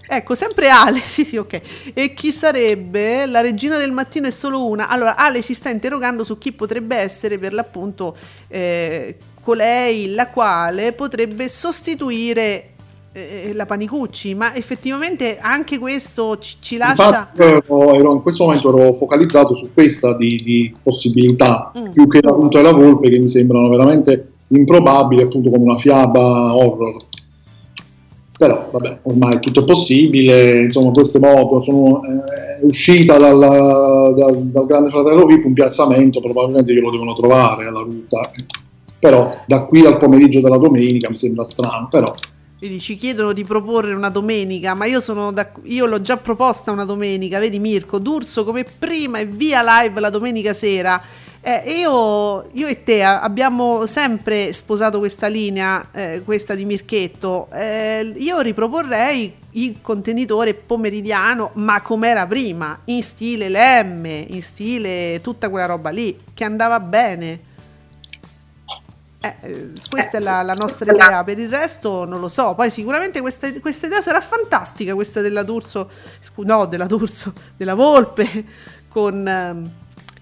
Ecco, sempre Ale, [laughs] sì sì, ok. E chi sarebbe? La regina del mattino è solo una. Allora, Ale si sta interrogando su chi potrebbe essere per l'appunto eh, colei la quale potrebbe sostituire eh, la Panicucci, ma effettivamente anche questo ci, ci lascia... infatti ero, ero- in questo momento ero focalizzato su questa di, di possibilità, Mm. più che appunto della volpe che mi sembrano veramente improbabili, appunto come una fiaba horror. Però vabbè, ormai tutto è possibile, insomma queste moto sono eh, uscita dal, dal- dal Grande Fratello VIP un piazzamento, probabilmente glielo devono trovare alla ruta. Però da qui al pomeriggio della domenica mi sembra strano, però Vedi, ci chiedono di proporre una domenica, ma io, sono da- io l'ho già proposta una domenica, vedi Mirko, D'Urso come prima e via live la domenica sera. Eh, io, io e te abbiamo sempre sposato questa linea, eh, questa di Mirchetto. Eh, io riproporrei il contenitore pomeridiano, ma com'era prima, in stile Lemme, in stile tutta quella roba lì, che andava bene. Eh, eh, questa è la, la nostra idea, per il resto non lo so. Poi sicuramente questa, questa idea sarà fantastica, questa della D'Urso, scu- no, della D'Urso, [laughs] della Volpe, con... ehm,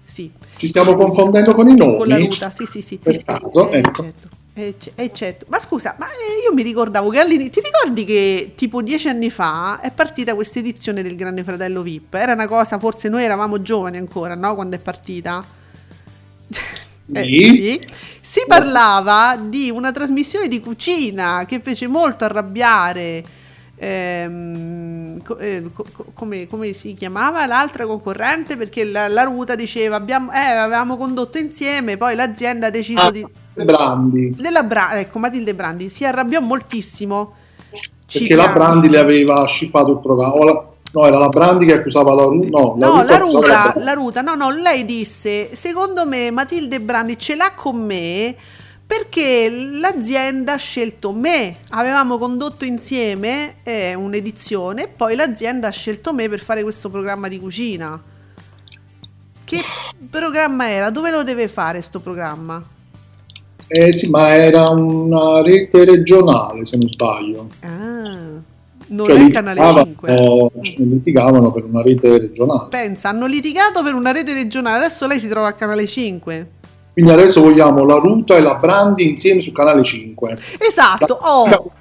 sì, ci stiamo confondendo con i nomi. con la ruta, sì sì sì. Per caso, Eh, ecco. certo. Eh, eh, certo. Ma scusa, ma eh, io mi ricordavo che all'inizio, ti ricordi che tipo dieci anni fa è partita questa edizione del Grande Fratello VIP? Era una cosa, forse noi eravamo giovani ancora, no? Quando è partita? [laughs] Eh, Sì. sì. Si parlava di una trasmissione di cucina che fece molto arrabbiare. ehm, co- eh, co- co- come, come si chiamava l'altra concorrente? Perché la, la ruta diceva abbiamo, eh, avevamo condotto insieme, poi l'azienda ha deciso Ah, di. Brandi, Della Bra- ecco, Matilde Brandi si arrabbiò moltissimo. Perché la. Brandi le aveva scippato il programma. La- no, era la Brandi che accusava la Ruta. No, No, la accusava ruta, Brandi. la ruta, no, no, lei disse, secondo me Matilde Brandi ce l'ha con me perché l'azienda ha scelto me, avevamo condotto insieme eh, un'edizione e poi l'azienda ha scelto me per fare questo programma di cucina. Che programma era? Dove lo deve fare sto programma? Eh sì, ma era una rete regionale, se non sbaglio. Ah, non Cioè, è Canale litigavano- 5. cioè, litigavano per una rete regionale. Pensa, hanno litigato per una rete regionale, adesso lei si trova a Canale 5. Quindi adesso vogliamo la Ruta e la Brandi insieme su Canale 5. Esatto, Da- oh.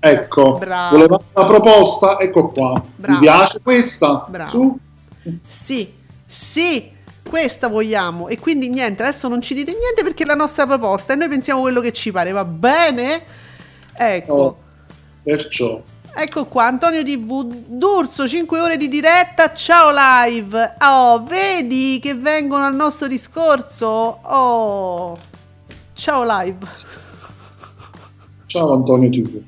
Ecco, Bravo. volevamo una proposta, ecco qua. Bravo. Mi piace questa? Bravo. Su? Sì, sì, questa vogliamo. E quindi niente, adesso non ci dite niente perché è la nostra proposta e noi pensiamo quello che ci pare, va bene? Ecco. Oh, perciò. Ecco qua, Antonio TV D'Urso, 5 ore di diretta, ciao live. Oh, vedi che vengono al nostro discorso? Oh, ciao live. Ciao Antonio TV.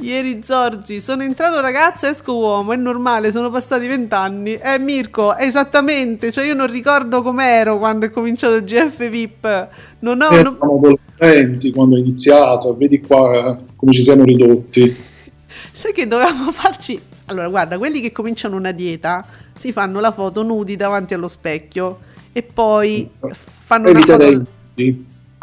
Ieri Zorzi, sono entrato ragazzo, esco uomo, è normale, sono passati vent'anni. Eh Mirko, esattamente, cioè io non ricordo com'ero quando è cominciato il GF VIP. Non ho... Non- eravamo adolescenti quando è iniziato, vedi qua eh, come ci siamo ridotti. Sai che dovevamo farci... Allora, guarda, quelli che cominciano una dieta si fanno la foto nudi davanti allo specchio e poi fanno una Eviterei foto...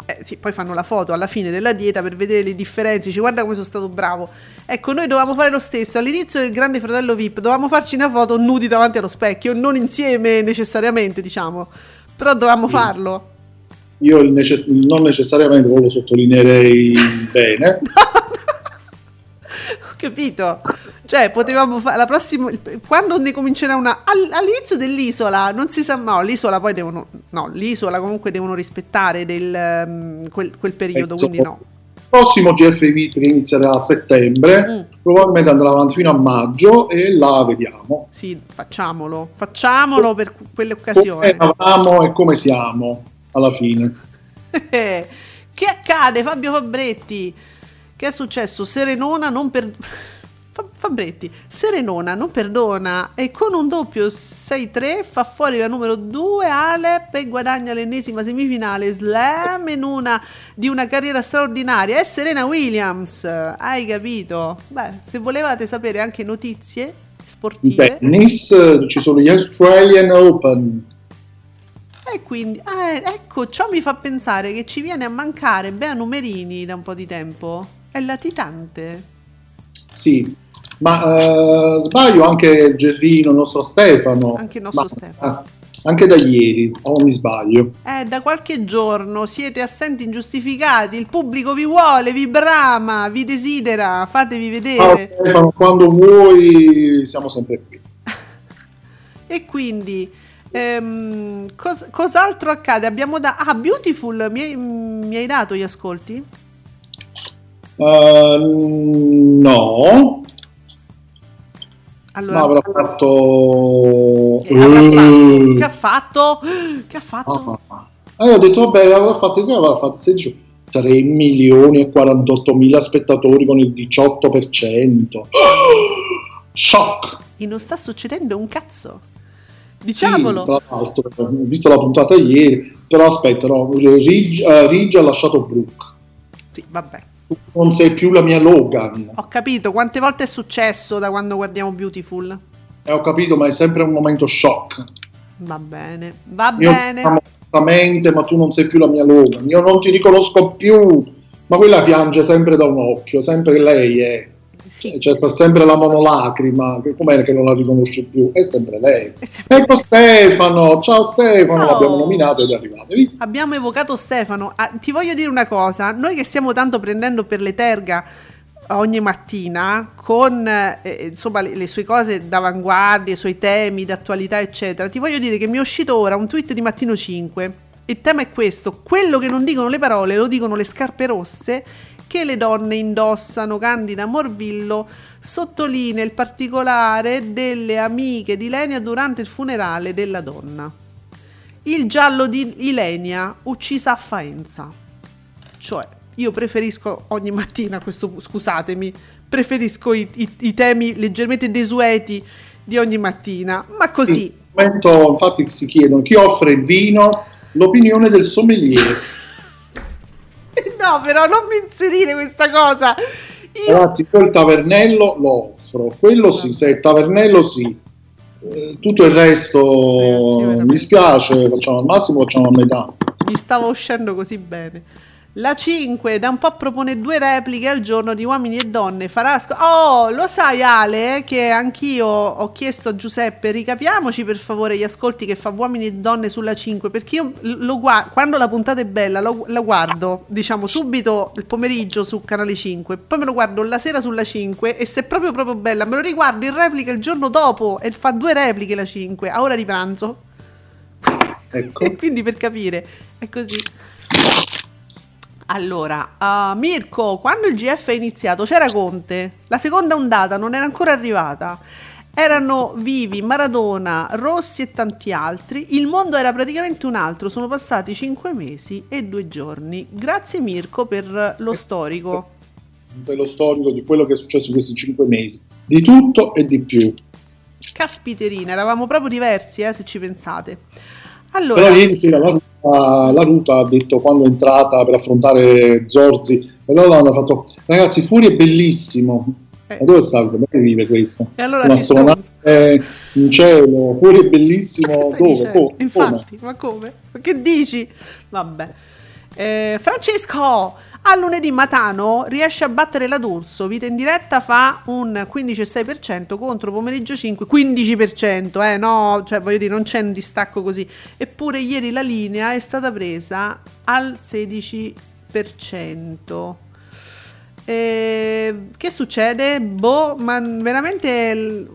eh, sì, poi fanno la foto alla fine della dieta per vedere le differenze, dice guarda come sono stato bravo. Ecco, noi dovevamo fare lo stesso, all'inizio del Grande Fratello VIP dovevamo farci una foto nudi davanti allo specchio, non insieme necessariamente, diciamo, però dovevamo farlo. Io necess- non necessariamente lo sottolineerei bene. [laughs] Capito? Cioè, potevamo fare la prossima. Quando ne comincerà una. all- all'inizio dell'isola, non si sa. No, l'isola poi devono. No, l'isola comunque devono rispettare del, ehm, quel, quel periodo, Penso- quindi no. Il prossimo GFV che inizierà a settembre, Mm. probabilmente andrà avanti fino a maggio e là vediamo Sì, facciamolo. Facciamolo per come quell'occasione. avevamo e come siamo alla fine. [laughs] che accade, Fabio Fabretti? Che è successo? Serenona non per. Fa- Fabretti, Serenona non perdona e con un doppio 6-3 fa fuori la numero 2 Alep e guadagna l'ennesima semifinale slam in una, di una carriera straordinaria. È Serena Williams, hai capito? Beh, se volevate sapere anche notizie sportive tennis ci sono gli Australian Open. e quindi, eh, ecco, ciò mi fa pensare che ci viene a mancare Bea Numerini da un po' di tempo. È latitante. Sì, ma eh, sbaglio anche Gerrino, il nostro Stefano. Anche il nostro Ma- Stefano. Anche da ieri, o mi sbaglio. Eh, da qualche giorno siete assenti ingiustificati, il pubblico vi vuole, vi brama, vi desidera, fatevi vedere. Stefano, quando vuoi siamo sempre qui. [laughs] E quindi, ehm, cos- cos'altro accade? Abbiamo da... Ah, Beautiful, mi hai, mi hai dato gli ascolti? Eh, no, Allora, no, avrà fatto... che avrà fatto? Che ha fatto? Che ha fatto? Ah. Eh, ho detto, vabbè, avrà fatto, avrà fatto 16, 3 milioni e 48 mila spettatori con il 18%. [gasps] Shock! E non sta succedendo un cazzo. Sì, Diciamolo. tra l'altro, ho visto la puntata ieri, però aspetta, no, Ridge, eh, Ridge ha lasciato Brooke. Sì, vabbè. Tu non sei più la mia Logan. Ho capito quante volte è successo da quando guardiamo Beautiful. Eh, ho capito, ma è sempre un momento shock. Va bene, va Io bene. assolutamente, ma tu non sei più la mia Logan. Io non ti riconosco più. Ma quella piange sempre da un occhio, sempre lei è. Sì, C'è sempre la monolacrima, che com'è che non la riconosce più? È sempre lei. è sempre- Ecco Stefano, ciao Stefano, Oh. l'abbiamo nominato ed è arrivato. visto? Abbiamo evocato Stefano. Ah, ti voglio dire una cosa: noi che stiamo tanto prendendo per le terga ogni mattina con eh, insomma le, le sue cose d'avanguardia, i suoi temi d'attualità, eccetera. Ti voglio dire che mi è uscito ora un tweet di Mattino 5. Il tema è questo: quello che non dicono le parole lo dicono le scarpe rosse che le donne indossano. Candida Morvillo sottolinea il particolare delle amiche di Lenia durante il funerale della donna. Il giallo di Ilenia uccisa a Faenza. Cioè, io preferisco ogni mattina questo, scusatemi, preferisco i, i- i temi leggermente desueti di ogni mattina, ma così. Questo momento, infatti, si chiedono chi offre il vino, l'opinione del sommelier. No, però non mi inserire questa cosa. Io, Ragazzi, io il tavernello lo offro, quello sì, se il tavernello sì. Eh, tutto il resto Ragazzi, mi spiace, facciamo al massimo, facciamo a metà. gli stava uscendo così bene. La 5 da un po' propone due repliche al giorno di uomini e donne. Farà sc- oh, lo sai Ale che anch'io ho chiesto a Giuseppe, ricapiamoci per favore gli ascolti che fa uomini e donne sulla 5, perché io lo gua- quando la puntata è bella lo, la guardo, diciamo, subito il pomeriggio su canale 5, poi me lo guardo la sera sulla 5 e se è proprio proprio bella me lo riguardo in replica il giorno dopo e fa due repliche la 5, a ora di pranzo. Ecco. [laughs] Quindi per capire, è così. Allora, uh, Mirko, quando il GF è iniziato c'era Conte, la seconda ondata non era ancora arrivata. Erano vivi Maradona, Rossi e tanti altri. Il mondo era praticamente un altro. Sono passati cinque mesi e due giorni. Grazie Mirko per lo storico. Dello storico di quello che è successo in questi cinque mesi, di tutto e di più. Caspiterina, eravamo proprio diversi, eh, se ci pensate. Allora, Però ieri sera la ruta, la ruta ha detto quando è entrata per affrontare Zorzi, e loro hanno fatto ragazzi, Fuori è bellissimo. Eh. Ma dove sta? Dove vive questa? E allora Una si astronave in cielo, Fuori è bellissimo. Dove? dicendo? Co- come? Infatti, ma come? Ma che dici? Vabbè. Eh, Francesco, a lunedì Matano riesce a battere la D'Urso. Vita in diretta fa un 15,6% contro pomeriggio 5, 15%, eh no, cioè voglio dire, non c'è un distacco così. Eppure ieri la linea è stata presa al 16%. Eh, che succede? Boh, ma veramente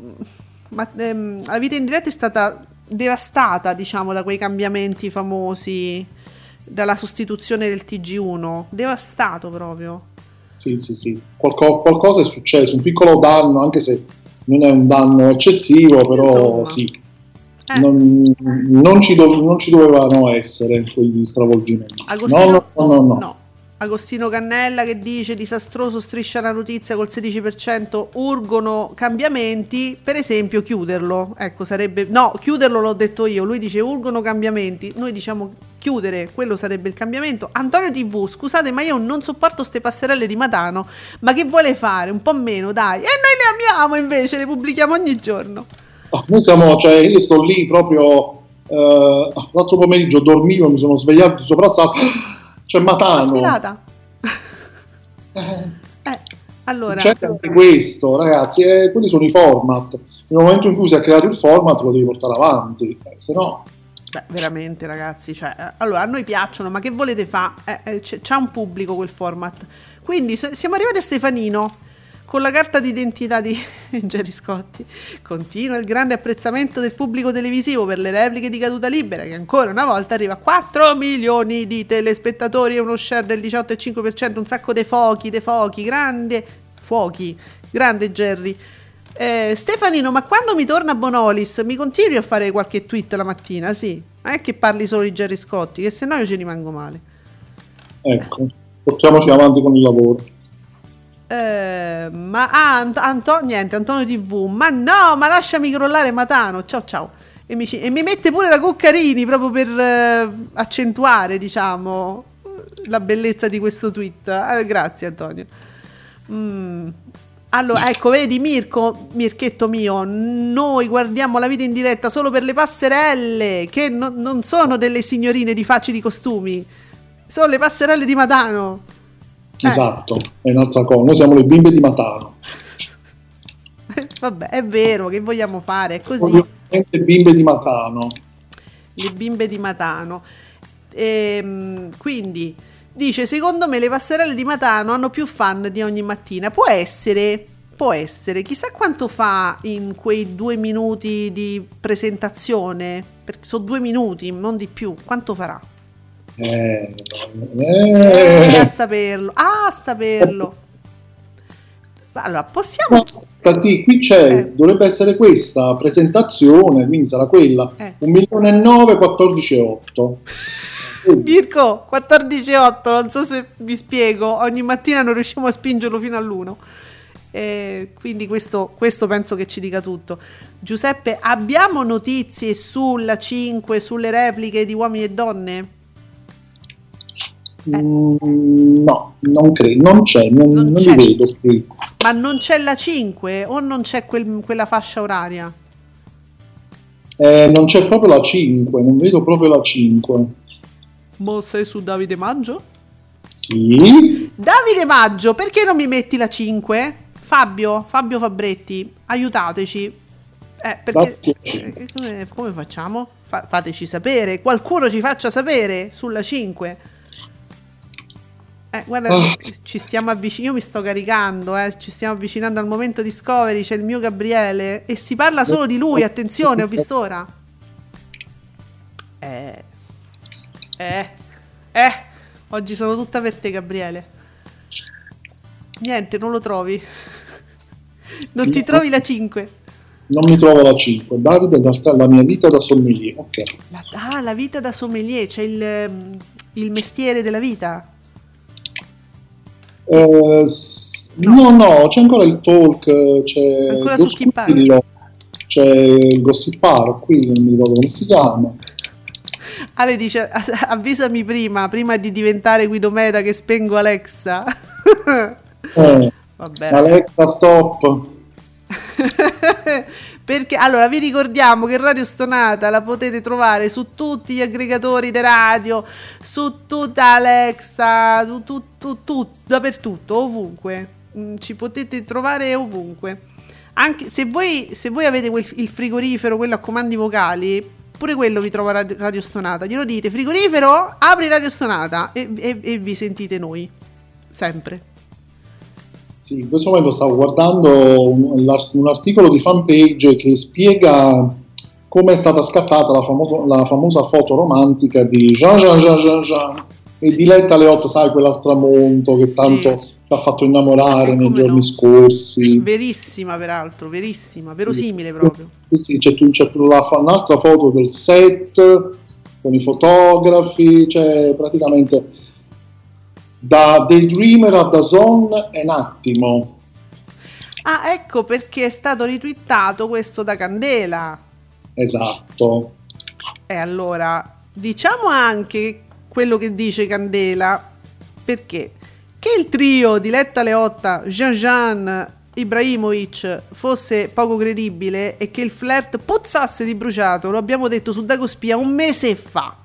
ma, ehm, la vita in diretta è stata devastata, diciamo, da quei cambiamenti famosi, dalla sostituzione del TG1. Devastato proprio. Sì, sì, sì. Qualco- qualcosa è successo, un piccolo danno, anche se non è un danno eccessivo, però Insomma. sì. Eh. Non, non ci dov- non ci dovevano essere quegli stravolgimenti. Agostino, no, no, no, no. Agostino Cannella che dice disastroso striscia la notizia col 16% urgono cambiamenti per esempio chiuderlo. Ecco sarebbe no chiuderlo l'ho detto io lui dice urgono cambiamenti. Noi diciamo chiudere quello sarebbe il cambiamento. Antonio TV scusate ma io non sopporto ste passerelle di Matano ma che vuole fare? Un po' meno dai. E noi le amiamo invece le pubblichiamo ogni giorno. Ah, Noi siamo, cioè, io sto lì proprio eh, l'altro pomeriggio dormivo, mi sono svegliato soprassalto. C'è Matano. sfilata eh allora C'è anche questo, ragazzi, eh, quelli sono i format. Nel momento in cui si è creato il format lo devi portare avanti, eh, se no Beh, veramente ragazzi, cioè, eh, allora a noi piacciono, ma che volete fare? c'è un pubblico quel format. Quindi siamo arrivati a Stefanino con la carta d'identità di [laughs] Gerry Scotti. Continua il grande apprezzamento del pubblico televisivo per le repliche di caduta libera, che ancora una volta arriva a 4 milioni di telespettatori e uno share del 18,5%, un sacco di fuochi, dei fuochi, grande fuochi, grande Gerry. Eh, Stefanino, ma quando mi torna Bonolis mi continui a fare qualche tweet la mattina? Sì, non è che parli solo di Gerry Scotti, che se no io ci rimango male. ecco, portiamoci avanti con il lavoro. Eh, ma ah, Ant- Anto- niente, Antonio TV, ma no, ma lasciami crollare Matano. Ciao ciao. E mi, e mi mette pure la Cuccarini proprio per eh, accentuare, diciamo, la bellezza di questo tweet. Eh, grazie Antonio. Mm. Allora, ecco, vedi Mirko, Mirchetto mio, noi guardiamo la vita in diretta solo per le passerelle, che no- non sono delle signorine di facili costumi, sono le passerelle di Matano. Eh. Esatto, è un'altra cosa. Noi siamo le bimbe di Matano. [laughs] Vabbè, è vero, che vogliamo fare? È così. Ovviamente bimbe di Matano. le bimbe di Matano. Ehm, quindi dice: Secondo me le passerelle di Matano hanno più fan di ogni mattina. Può essere, può essere. Chissà quanto fa in quei due minuti di presentazione. Perché sono due minuti, non di più. Quanto farà? Eh, Eh, eh. a saperlo, a saperlo. Allora, possiamo. Sì, qui c'è, Eh. dovrebbe essere questa presentazione, quindi sarà quella. Eh. 1 milione e 9, 14 e 8. [laughs] Mirko 14,8, non so se vi spiego, ogni mattina non riusciamo a spingerlo fino all'1. Eh, quindi questo, questo penso che ci dica tutto. Giuseppe, abbiamo notizie sulla 5, sulle repliche di uomini e donne? Mm, no, non credo, non c'è, non, Non non c'è. li vedo qui. Ma non c'è la 5 o non c'è quel- quella fascia oraria? Eh, non c'è proprio la 5, non vedo proprio la 5. Mo sei su Davide Maggio? Sì, Davide Maggio, perché non mi metti la 5? Fabio, Fabio Fabretti, aiutateci. Eh, perché eh, come, come facciamo? Fa- fateci sapere, qualcuno ci faccia sapere sulla 5. Eh, guarda, Ah. ci stiamo avvicinando, io mi sto caricando, eh, ci stiamo avvicinando al momento Discovery, c'è il mio Gabriele e si parla solo di lui, attenzione, ho visto ora. Eh, eh, eh, oggi sono tutta per te Gabriele. Niente, non lo trovi. [laughs] Non ti trovi la 5. non mi trovo la 5. Davide, in realtà la mia vita da sommelier. Ok. La, ah, la vita da sommelier, c'è il, ehm, il mestiere della vita. Eh, no, no, c'è ancora il talk, c'è Ancora su chi parla? c'è il gossiparo qui, non mi ricordo come si chiama. Ale dice: "As- [laughs] avvisami prima, prima di diventare Guido Meda che spengo Alexa. Eh, [laughs] Vabbè. Alexa, stop. [laughs] Perché allora vi ricordiamo che Radio Stonata la potete trovare su tutti gli aggregatori di radio, su tutta Alexa, tu, tu, tu, tu, dappertutto, ovunque. Mm, Ci potete trovare ovunque. Anche se voi, se voi avete quel- il frigorifero, quello a comandi vocali, pure quello vi trova Radio, Radio Stonata. Glielo dite, frigorifero, apri Radio Stonata e, e- e vi sentite noi. Sempre. Sì, in questo momento stavo guardando un, un articolo di fanpage che spiega come è stata scattata la, famoso- la famosa foto romantica di Jean Jean Jean Jean Jean e Diletta Leotto, sai, quella tramonto che tanto Sì. ci ha fatto innamorare Eh, nei giorni no. scorsi. [clears throat] Verissima, peraltro, verissima, verosimile proprio. Sì, c'è, c'è la- un'altra foto del set con i fotografi, cioè praticamente da Daydreamer a Dazon è un attimo. Ah, ecco perché è stato ritwittato questo da Candela. Esatto. E allora, diciamo anche quello che dice Candela, perché che il trio di Letta Leotta, Jean Jean, Ibrahimovic fosse poco credibile e che il flirt puzzasse di bruciato, lo abbiamo detto su Dagospia un mese fa.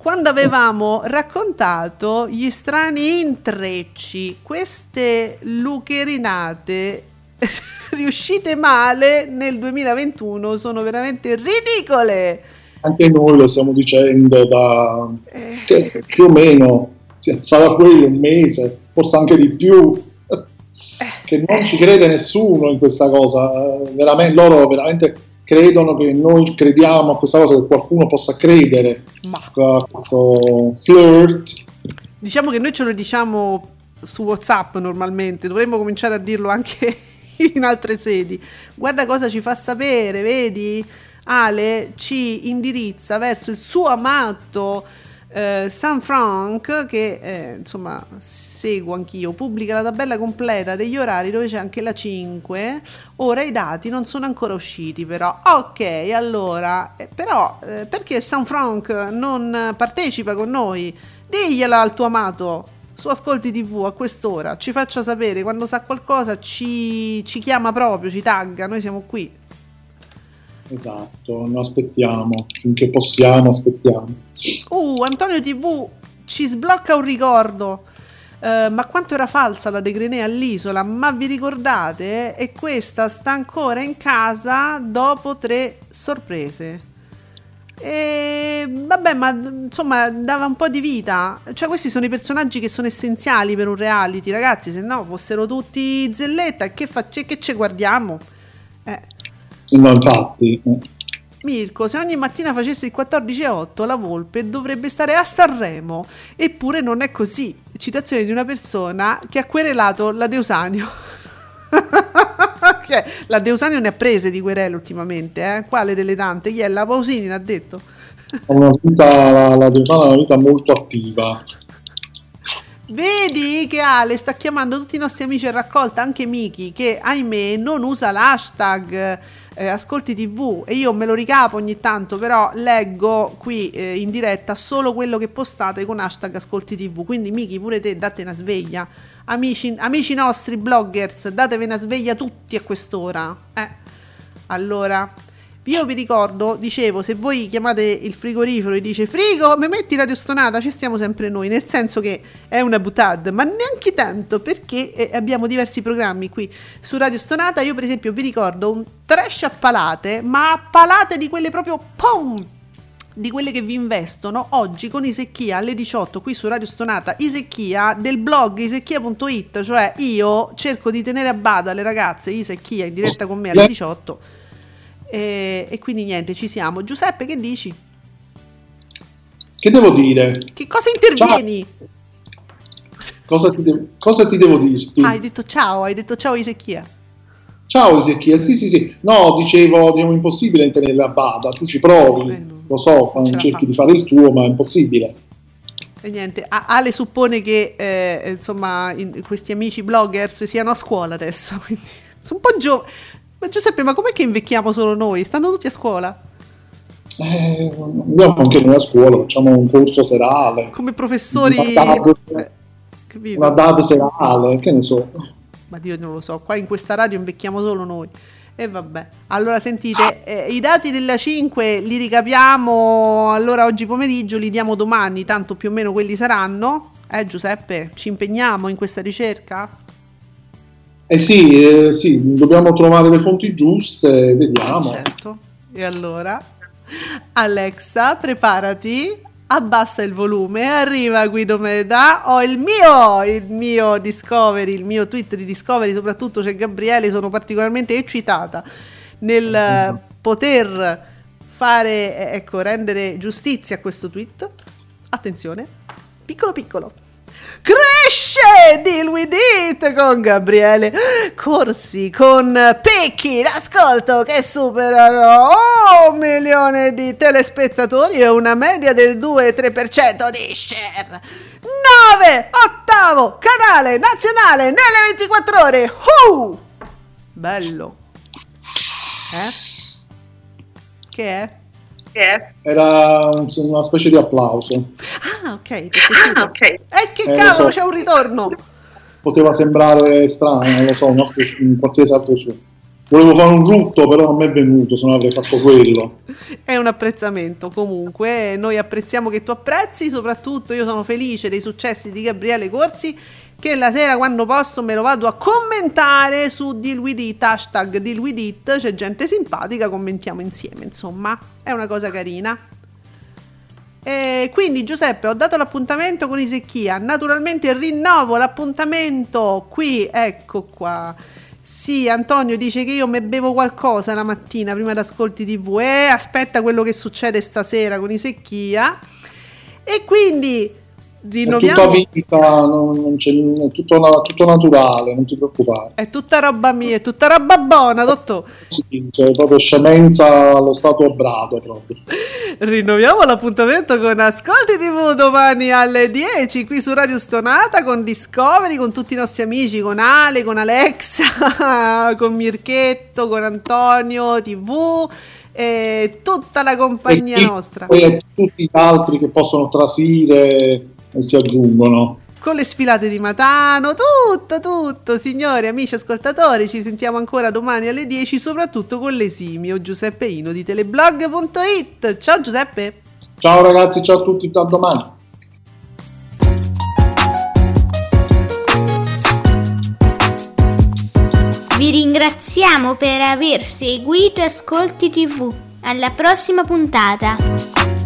Quando avevamo raccontato gli strani intrecci, queste lucherinate [laughs] riuscite male nel 2021 sono veramente ridicole. Anche noi lo stiamo dicendo da Eh. più o meno sarà quello un mese, forse anche di più. Che non ci crede nessuno in questa cosa, eh, veramente, loro veramente credono che noi crediamo a questa cosa, che qualcuno possa credere Ma a questo flirt. diciamo che noi ce lo diciamo su WhatsApp normalmente, dovremmo cominciare a dirlo anche [laughs] in altre sedi. Guarda cosa ci fa sapere, vedi? Ale ci indirizza verso il suo amato eh, San Frank che eh, insomma seguo anch'io, pubblica la tabella completa degli orari dove c'è anche la 5. Ora i dati non sono ancora usciti però. Ok, allora, eh, però eh, perché San Frank non partecipa con noi? Digliela al tuo amato su Ascolti TV a quest'ora, ci faccia sapere quando sa qualcosa, ci, ci chiama proprio, ci tagga, noi siamo qui. Esatto, noi aspettiamo, finché possiamo aspettiamo. Uh, Antonio TV ci sblocca un ricordo. Eh, ma quanto era falsa la De Grenè all'isola? Ma vi ricordate? E questa sta ancora in casa dopo tre sorprese. E vabbè, ma insomma, dava un po' di vita. Cioè, questi sono i personaggi che sono essenziali per un reality, ragazzi. Se no fossero tutti zelletta, che, facce- che ci guardiamo? Eh. No, infatti. Mirko, se ogni mattina facesse il 14.8 la Volpe dovrebbe stare a Sanremo. Eppure non è così. Citazione di una persona che ha querelato la Deusanio. [laughs] Che la Deusanio ne ha prese di querele ultimamente, eh? Quale delle tante? Chi è? La Pausini l'ha detto. una vita, la, la Giovanna ha una vita molto attiva. Vedi che Ale sta chiamando tutti i nostri amici a raccolta, anche Miki, che ahimè non usa l'hashtag eh, Ascolti TV e io me lo ricapo ogni tanto, però leggo qui eh, in diretta solo quello che postate con hashtag Ascolti TV. Quindi Miki, pure te date una sveglia. Amici, amici nostri bloggers, datevi una sveglia tutti a quest'ora. Eh. Allora, io vi ricordo, dicevo, se voi chiamate il frigorifero e dice frigo, mi metti radio stonata, ci stiamo sempre noi, nel senso che è una butad, ma neanche tanto perché eh, abbiamo diversi programmi qui su Radio Stonata. Io per esempio vi ricordo un trash a palate, ma a palate di quelle proprio pom! Di quelle che vi investono oggi con Isecchia alle 18 qui su Radio Stonata. Isecchia del blog isecchia.it, cioè io cerco di tenere a bada le ragazze Isecchia in diretta con me alle 18 e, e quindi niente, ci siamo. Giuseppe, che dici? Che devo dire? Che cosa intervieni? Cosa ti, de- cosa ti devo dirti? Ah, hai detto ciao, hai detto ciao Isecchia. Ciao Ezechiel, sì sì sì, no dicevo, diciamo, impossibile tenerla a bada, tu ci provi, Eh, lo so, la cerchi fa. di fare il tuo, ma è impossibile. E niente, A- Ale suppone che eh, insomma in- questi amici bloggers siano a scuola adesso, [laughs] quindi sono un po' giovani. Ma Giuseppe, ma com'è che invecchiamo solo noi? Stanno tutti a scuola? Eh, andiamo anche noi a scuola, facciamo un corso serale, Come professori... Una DAD, Eh, una DAD serale, che ne so. Ma Dio non lo so, qua in questa radio invecchiamo solo noi. E vabbè. Allora sentite, eh, i dati della 5 li ricapiamo allora oggi pomeriggio, li diamo domani, tanto più o meno quelli saranno. Eh Giuseppe, ci impegniamo in questa ricerca? Eh sì, eh, sì, dobbiamo trovare le fonti giuste, vediamo. Certo. E allora, Alexa, preparati, abbassa il volume, arriva Guido Meda, ho il mio, il mio Discovery, il mio tweet di Discovery, soprattutto c'è Gabriele, sono particolarmente eccitata nel poter fare, eh, ecco, rendere giustizia a questo tweet. Attenzione, piccolo piccolo. Cresce Deal With It con Gabriele Corsi, con Pecchi, l'ascolto che superano un milione di telespettatori e una media del 2-3% di share. 9, ottavo canale nazionale nelle 24 ore. Uh! Bello. Eh? Che è? Era un- una specie di applauso. Ah, ok. Ah, ok. E che Eh, lo cavolo, so. c'è un ritorno. Poteva sembrare strano, non lo so, un altro- un qualsiasi altro suono. Volevo fare un rutto, però non mi è venuto, se no avrei fatto quello. È un apprezzamento comunque, noi apprezziamo che tu apprezzi, soprattutto io sono felice dei successi di Gabriele Corsi che la sera quando posso me lo vado a commentare su Deal With It, hashtag Deal With It, c'è gente simpatica, commentiamo insieme, insomma, è una cosa carina. E quindi Giuseppe ho dato l'appuntamento con Isecchia, naturalmente rinnovo l'appuntamento qui, ecco qua. Sì, Antonio dice che io mi bevo qualcosa la mattina prima d'ascolti TV e aspetta quello che succede stasera con Isecchia. E quindi È tutta rinnoviamo. vita, non, non c'è, è tutto, tutto naturale, non ti preoccupare. È tutta roba mia, è tutta roba buona, dottor. Sì, c'è proprio scemenza allo stato brado proprio. Rinnoviamo l'appuntamento con Ascolti TV domani alle 10 qui su Radio Stonata con Discovery, con tutti i nostri amici, con Ale, con Alexa, [laughs] con Mirchetto, con Antonio TV e tutta la compagnia E nostra. Poi e tutti gli altri che possono trasire e si aggiungono. Con le sfilate di Matano, tutto, tutto, signori, amici ascoltatori, ci sentiamo ancora domani alle 10, soprattutto con l'esimio Giuseppe Ino di teleblog.it. Ciao Giuseppe! Ciao ragazzi, ciao a tutti, a domani. Vi ringraziamo per aver seguito Ascolti TV. Alla prossima puntata.